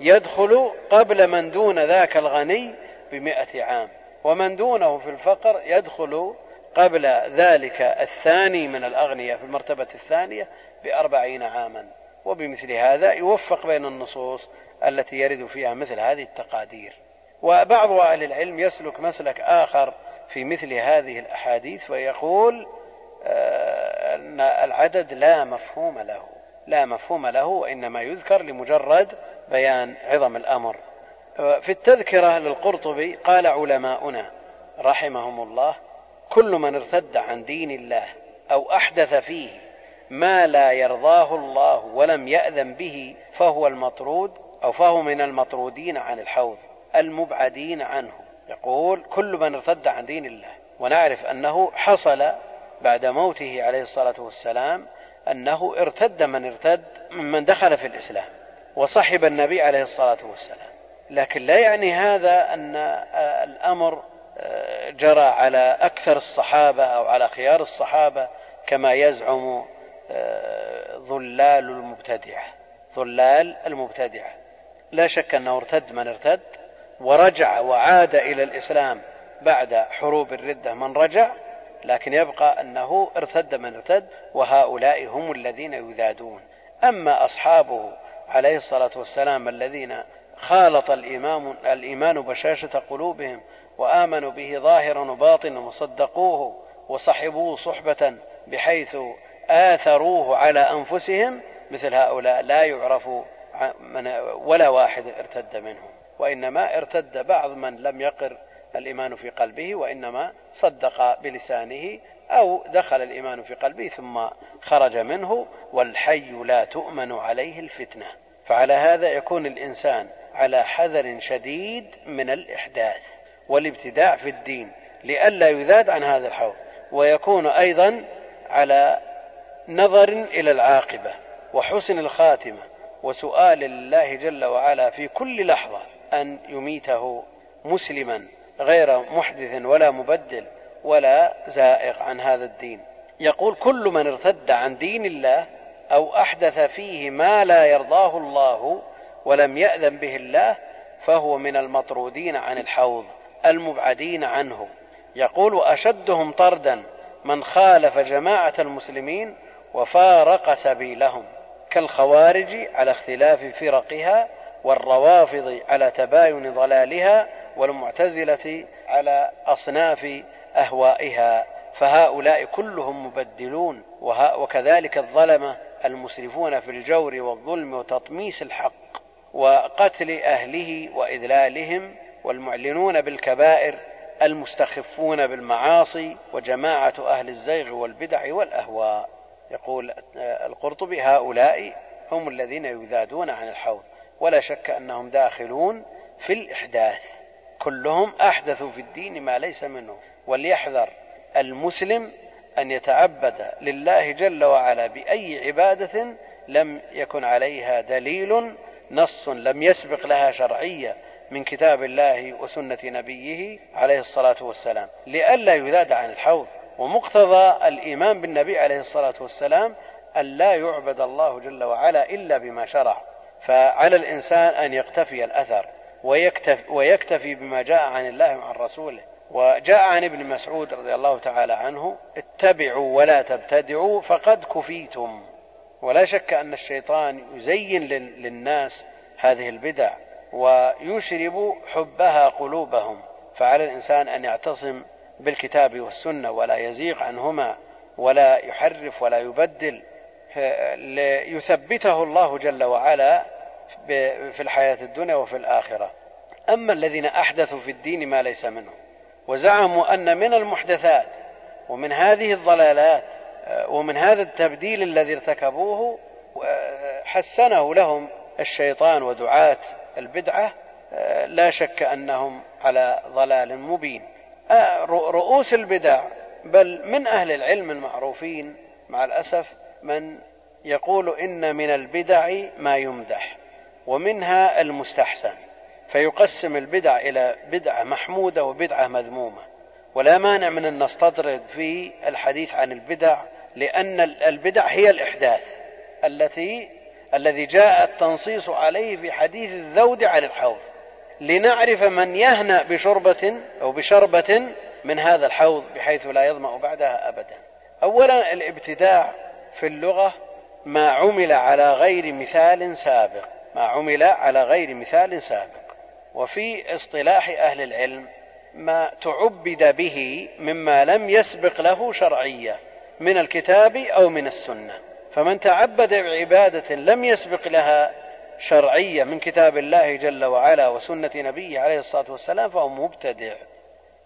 يدخل قبل من دون ذاك الغني بمائة عام. ومن دونه في الفقر يدخل قبل ذلك الثاني من الأغنياء في المرتبة الثانية بأربعين عاما. وبمثل هذا يوفق بين النصوص التي يرد فيها مثل هذه التقادير. وبعض أهل العلم يسلك مسلك آخر في مثل هذه الأحاديث ويقول آه، أن العدد لا مفهوم له. لا مفهوم له وإنما يذكر لمجرد بيان عظم الأمر. في التذكرة للقرطبي قال علماؤنا رحمهم الله كل من ارتد عن دين الله أو أحدث فيه ما لا يرضاه الله ولم يأذن به فهو المطرود أو فهو من المطرودين عن الحوض المبعدين عنه. يقول كل من ارتد عن دين الله ونعرف أنه حصل بعد موته عليه الصلاة والسلام أنه ارتد من ارتد ممن دخل في الإسلام وصحب النبي عليه الصلاة والسلام. لكن لا يعني هذا أن الأمر جرى على أكثر الصحابة أو على خيار الصحابة كما يزعم ظلال المبتدعة. ظلال المبتدعة. لا شك أنه ارتد من ارتد ورجع وعاد إلى الإسلام بعد حروب الردة من رجع لكن يبقى أنه ارتد من ارتد وهؤلاء هم الذين يذادون. أما أصحابه عليه الصلاة والسلام الذين خالط الإمام الإيمان بشاشة قلوبهم وآمنوا به ظاهرا وباطنا وصدقوه وصحبوه صحبة بحيث آثروه على أنفسهم مثل هؤلاء لا يعرف ولا واحد ارتد منهم. وإنما ارتد بعض من لم يقر الإيمان في قلبه وإنما صدق بلسانه أو دخل الإيمان في قلبه ثم خرج منه والحي لا تؤمن عليه الفتنة. فعلى هذا يكون الإنسان على حذر شديد من الإحداث والابتداع في الدين لئلا يذاد عن هذا الحوض. ويكون أيضا على نظر إلى العاقبة وحسن الخاتمة وسؤال الله جل وعلا في كل لحظة أن يميته مسلما غير محدث ولا مبدل ولا زائغ عن هذا الدين. يقول كل من ارتد عن دين الله أو أحدث فيه ما لا يرضاه الله ولم يأذن به الله فهو من المطرودين عن الحوض المبعدين عنه. يقول واشدهم طردا من خالف جماعة المسلمين وفارق سبيلهم كالخوارج على اختلاف فرقها والروافض على تباين ضلالها والمعتزلة على أصناف أهوائها. فهؤلاء كلهم مبدلون وكذلك الظلمه المسرفون في الجور والظلم وتطميس الحق وقتل أهله وإذلالهم والمعلنون بالكبائر المستخفون بالمعاصي وجماعة أهل الزيغ والبدع والأهواء. يقول القرطبي هؤلاء هم الذين يذادون عن الحوض. ولا شك أنهم داخلون في الإحداث. كلهم أحدثوا في الدين ما ليس منه. وليحذر المسلم أن يتعبد لله جل وعلا بأي عبادة لم يكن عليها دليل نص لم يسبق لها شرعية من كتاب الله وسنة نبيه عليه الصلاة والسلام. لئلا يذاد عن الحوض. ومقتضى الإيمان بالنبي عليه الصلاة والسلام أن لا يعبد الله جل وعلا إلا بما شرع. فعلى الإنسان أن يقتفي الأثر ويكتفي, ويكتفي بما جاء عن الله وعن رسوله. وجاء عن ابن مسعود رضي الله تعالى عنه اتبعوا ولا تبتدعوا فقد كفيتم. ولا شك أن الشيطان يزين للناس هذه البدع ويشرب حبها قلوبهم. فعلى الإنسان أن يعتصم بالكتاب والسنة ولا يزيغ عنهما ولا يحرف ولا يبدل ليثبته الله جل وعلا في الحياة الدنيا وفي الآخرة. أما الذين أحدثوا في الدين ما ليس منه وزعموا أن من المحدثات ومن هذه الضلالات ومن هذا التبديل الذي ارتكبوه حسنه لهم الشيطان ودعاة البدعة لا شك أنهم على ضلال مبين. رؤوس البدع بل من أهل العلم المعروفين مع الأسف من يقول إن من البدع ما يمدح ومنها المستحسن فيقسم البدع إلى بدعة محمودة وبدعة مذمومة. ولا مانع من أن نستطرد في الحديث عن البدع لأن البدع هي الإحداث التي الذي جاء التنصيص عليه في حديث الذود عن الحوض. لنعرف من يهنأ بشربة أو بشربة من هذا الحوض بحيث لا يظمأ بعدها أبدا. أولا الابتداع في اللغة ما عمل على غير مثال سابق. ما عمل على غير مثال سابق. وفي اصطلاح أهل العلم ما تعبد به مما لم يسبق له شرعية من الكتاب أو من السنة. فمن تعبد بعبادة لم يسبق لها شرعية من كتاب الله جل وعلا وسنة نبيه عليه الصلاة والسلام فهو مبتدع.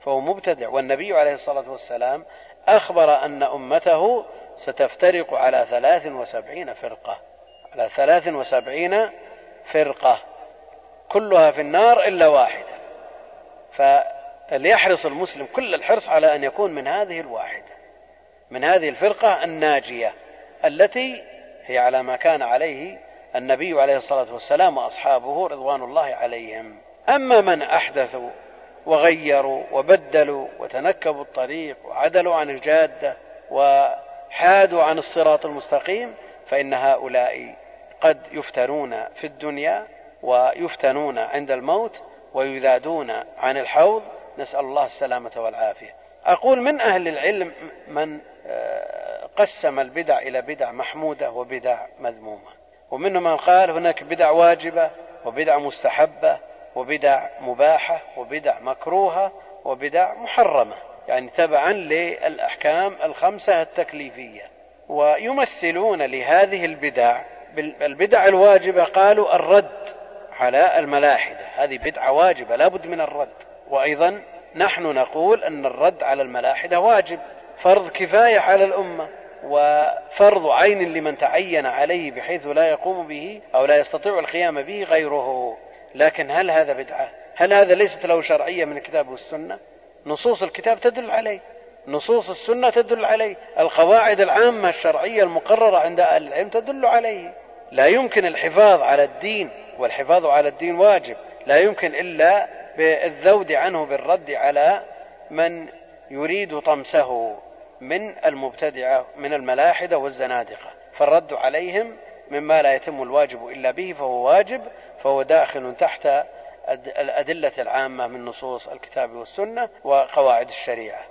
فهو مبتدع. والنبي عليه الصلاة والسلام أخبر أن أمته ستفترق على ثلاث وسبعين فرقة. على ثلاث وسبعين فرقة. كلها في النار إلا واحدة. فليحرص المسلم كل الحرص على أن يكون من هذه الواحدة. من هذه الفرقة الناجية التي هي على ما كان عليه النبي عليه الصلاة والسلام وأصحابه رضوان الله عليهم. أما من أحدثوا وغيروا وبدلوا وتنكبوا الطريق وعدلوا عن الجادة وحادوا عن الصراط المستقيم فإن هؤلاء قد يفتنون في الدنيا ويفتنون عند الموت ويذادون عن الحوض. نسأل الله السلامة والعافية. أقول من أهل العلم من آه، قسم البدع إلى بدع محمودة وبدع مذمومة. ومنهم من قال هناك بدع واجبة وبدع مستحبة وبدع مباحة وبدع مكروهة وبدع محرمة. يعني تبعا للأحكام الخمسة التكليفية. ويمثلون لهذه البدع البدع الواجبة قالوا الرد على الملاحدة. هذه بدعة واجبة لابد من الرد. وأيضا نحن نقول أن الرد على الملاحدة واجب فرض كفاية على الأمة. وفرض عين لمن تعين عليه بحيث لا يقوم به أو لا يستطيع القيام به غيره. لكن هل هذا بدعة؟ هل هذا ليست له شرعية من الكتاب والسنة؟ نصوص الكتاب تدل عليه. نصوص السنة تدل عليه. القواعد العامة الشرعية المقررة عند أهل العلم تدل عليه. لا يمكن الحفاظ على الدين والحفاظ على الدين واجب. لا يمكن إلا بالذود عنه بالرد على من يريد طمسه. من المبتدعة من الملاحدة والزنادقة. فالرد عليهم مما لا يتم الواجب إلا به فهو واجب فهو داخل تحت الأدلة العامة من نصوص الكتاب والسنة وقواعد الشريعة.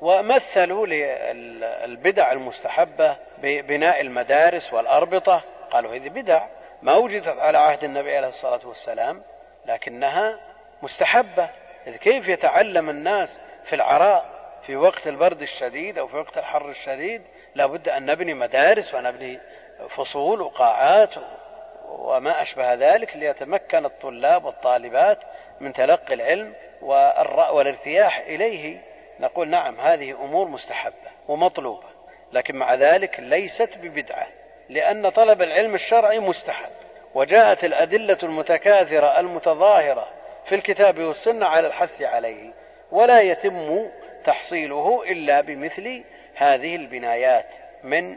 ومثلوا للبدع المستحبة ببناء المدارس والأربطة. قالوا هذه بدع ما وجدت على عهد النبي عليه الصلاة والسلام لكنها مستحبة. إذ كيف يتعلم الناس في العراء في وقت البرد الشديد أو في وقت الحر الشديد لا بد أن نبني مدارس ونبني فصول وقاعات وما أشبه ذلك ليتمكن الطلاب والطالبات من تلقي العلم والارتياح إليه. نقول نعم هذه أمور مستحبة ومطلوبة لكن مع ذلك ليست ببدعة لأن طلب العلم الشرعي مستحب. وجاءت الأدلة المتكاثرة المتظاهرة في الكتاب والسنة على الحث عليه ولا يتم تحصيله إلا بمثل هذه البنايات من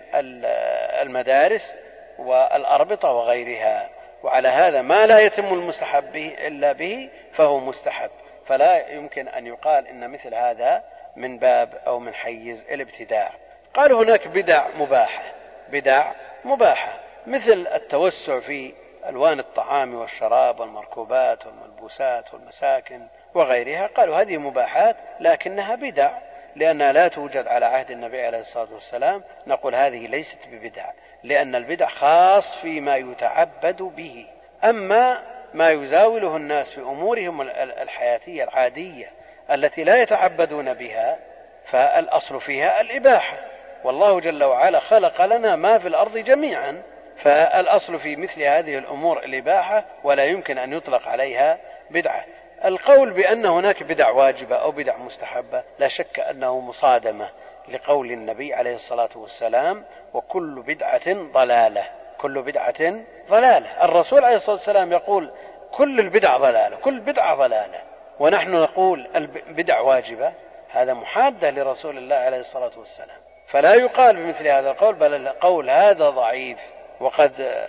المدارس والأربطة وغيرها. وعلى هذا ما لا يتم المستحب به إلا به فهو مستحب. فلا يمكن أن يقال إن مثل هذا من باب أو من حيز الابتداع. قال هناك بدع مباحة. بدع مباحة. مثل التوسع في ألوان الطعام والشراب والمركوبات والملبوسات والمساكن. وغيرها قالوا هذه مباحات لكنها بدع لأنها لا توجد على عهد النبي عليه الصلاة والسلام نقول هذه ليست ببدع لأن البدع خاص فيما يتعبد به. أما ما يزاوله الناس في أمورهم الحياتية العادية التي لا يتعبدون بها فالأصل فيها الإباحة. والله جل وعلا خلق لنا ما في الأرض جميعا فالأصل في مثل هذه الأمور الإباحة ولا يمكن أن يطلق عليها بدعة. القول بأن هناك بدع واجبة أو بدع مستحبة لا شك أنه مصادمة لقول النبي عليه الصلاة والسلام وكل بدعة ضلالة. كل بدعة ضلالة. الرسول عليه الصلاة والسلام يقول كل البدع ضلالة كل بدعة ضلالة. ونحن نقول البدع واجبة. هذا محادة لرسول الله عليه الصلاة والسلام. فلا يقال بمثل هذا القول بل القول هذا ضعيف. وقد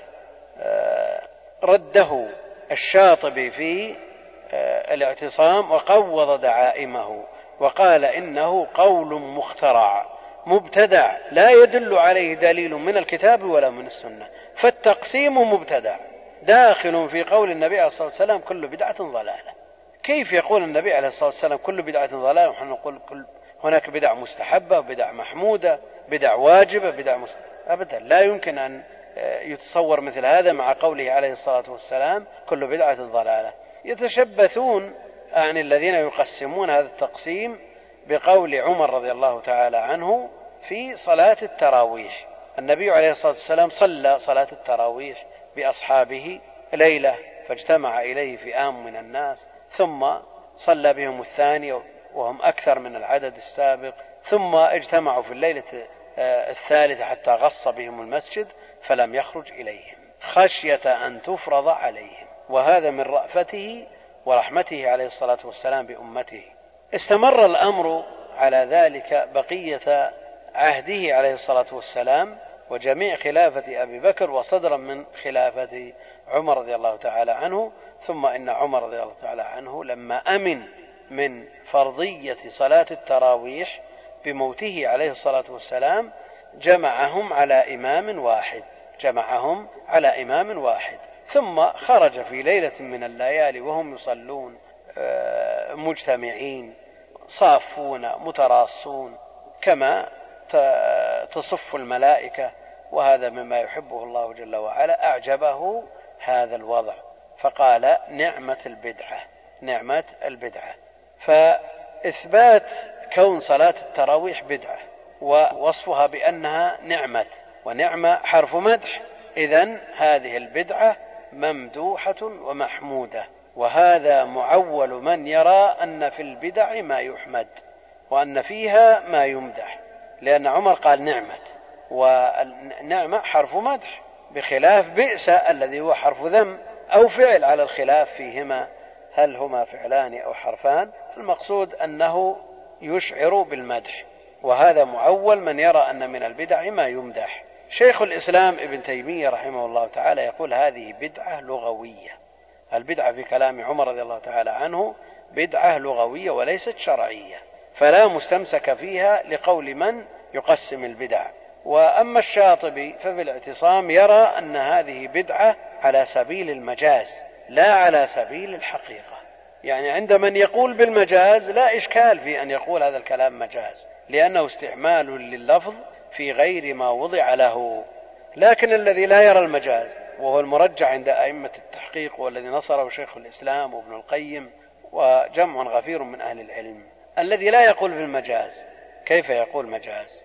آه، رده الشاطبي في الاعتصام وقوض دعائمه وقال إنه قول مخترع مبتدع لا يدل عليه دليل من الكتاب ولا من السنة فالتقسيم مبتدع. داخل في قول النبي عليه الصلاة والسلام كل بدعة ضلالة. كيف يقول النبي عليه الصلاة والسلام كل بدعة ضلالة؟ ونحن نقول كل هناك بدع مستحبة بدع محمودة بدع واجبة بدع مست... ابدا. لا يمكن أن آه، يتصور مثل هذا مع قوله عليه الصلاة والسلام كل بدعة ضلالة. يتشبثون يعني الذين يقسمون هذا التقسيم بقول عمر رضي الله تعالى عنه في صلاة التراويح. النبي عليه الصلاة والسلام صلى صلاة التراويح بأصحابه ليلة فاجتمع إليه فئام من الناس ثم صلى بهم الثاني وهم أكثر من العدد السابق ثم اجتمعوا في الليلة آه، الثالثة حتى غص بهم المسجد فلم يخرج إليهم. خشية أن تفرض عليهم. وهذا من رأفته ورحمته عليه الصلاة والسلام بأمته. استمر الأمر على ذلك بقية عهده عليه الصلاة والسلام وجميع خلافة أبي بكر وصدرا من خلافة عمر رضي الله تعالى عنه ثم إن عمر رضي الله تعالى عنه لما أمن من فرضية صلاة التراويح بموته عليه الصلاة والسلام جمعهم على إمام واحد جمعهم على إمام واحد. ثم خرج في ليلة من الليالي وهم يصلون آه، مجتمعين صافون متراصون كما تصف الملائكة. وهذا مما يحبه الله جل وعلا. أعجبه هذا الوضع. فقال نعمة البدعة نعمة البدعة. فإثبات كون صلاة التراويح بدعة ووصفها بأنها نعمة. ونعمة حرف مدح. إذا هذه البدعة ممدوحة ومحمودة وهذا معول من يرى أن في البدع ما يحمد وأن فيها ما يمدح لأن عمر قال نعمة والنعمة حرف مدح بخلاف بئس الذي هو حرف ذم أو فعل على الخلاف فيهما هل هما فعلان أو حرفان؟ المقصود أنه يشعر بالمدح وهذا معول من يرى أن من البدع ما يمدح. شيخ الإسلام ابن تيمية رحمه الله تعالى يقول هذه بدعة لغوية. البدعة في كلام عمر رضي الله تعالى عنه بدعة لغوية وليست شرعية فلا مستمسك فيها لقول من يقسم البدع. وأما الشاطبي ففي الاعتصام يرى أن هذه بدعة على سبيل المجاز لا على سبيل الحقيقة. يعني عند من يقول بالمجاز لا إشكال في أن يقول هذا الكلام مجاز لأنه استعمال لللفظ في غير ما وضع له. لكن الذي لا يرى المجاز وهو المرجع عند أئمة التحقيق والذي نصره شيخ الإسلام وابن القيم وجمع غفير من أهل العلم. الذي لا يقول بالمجاز كيف يقول مجاز؟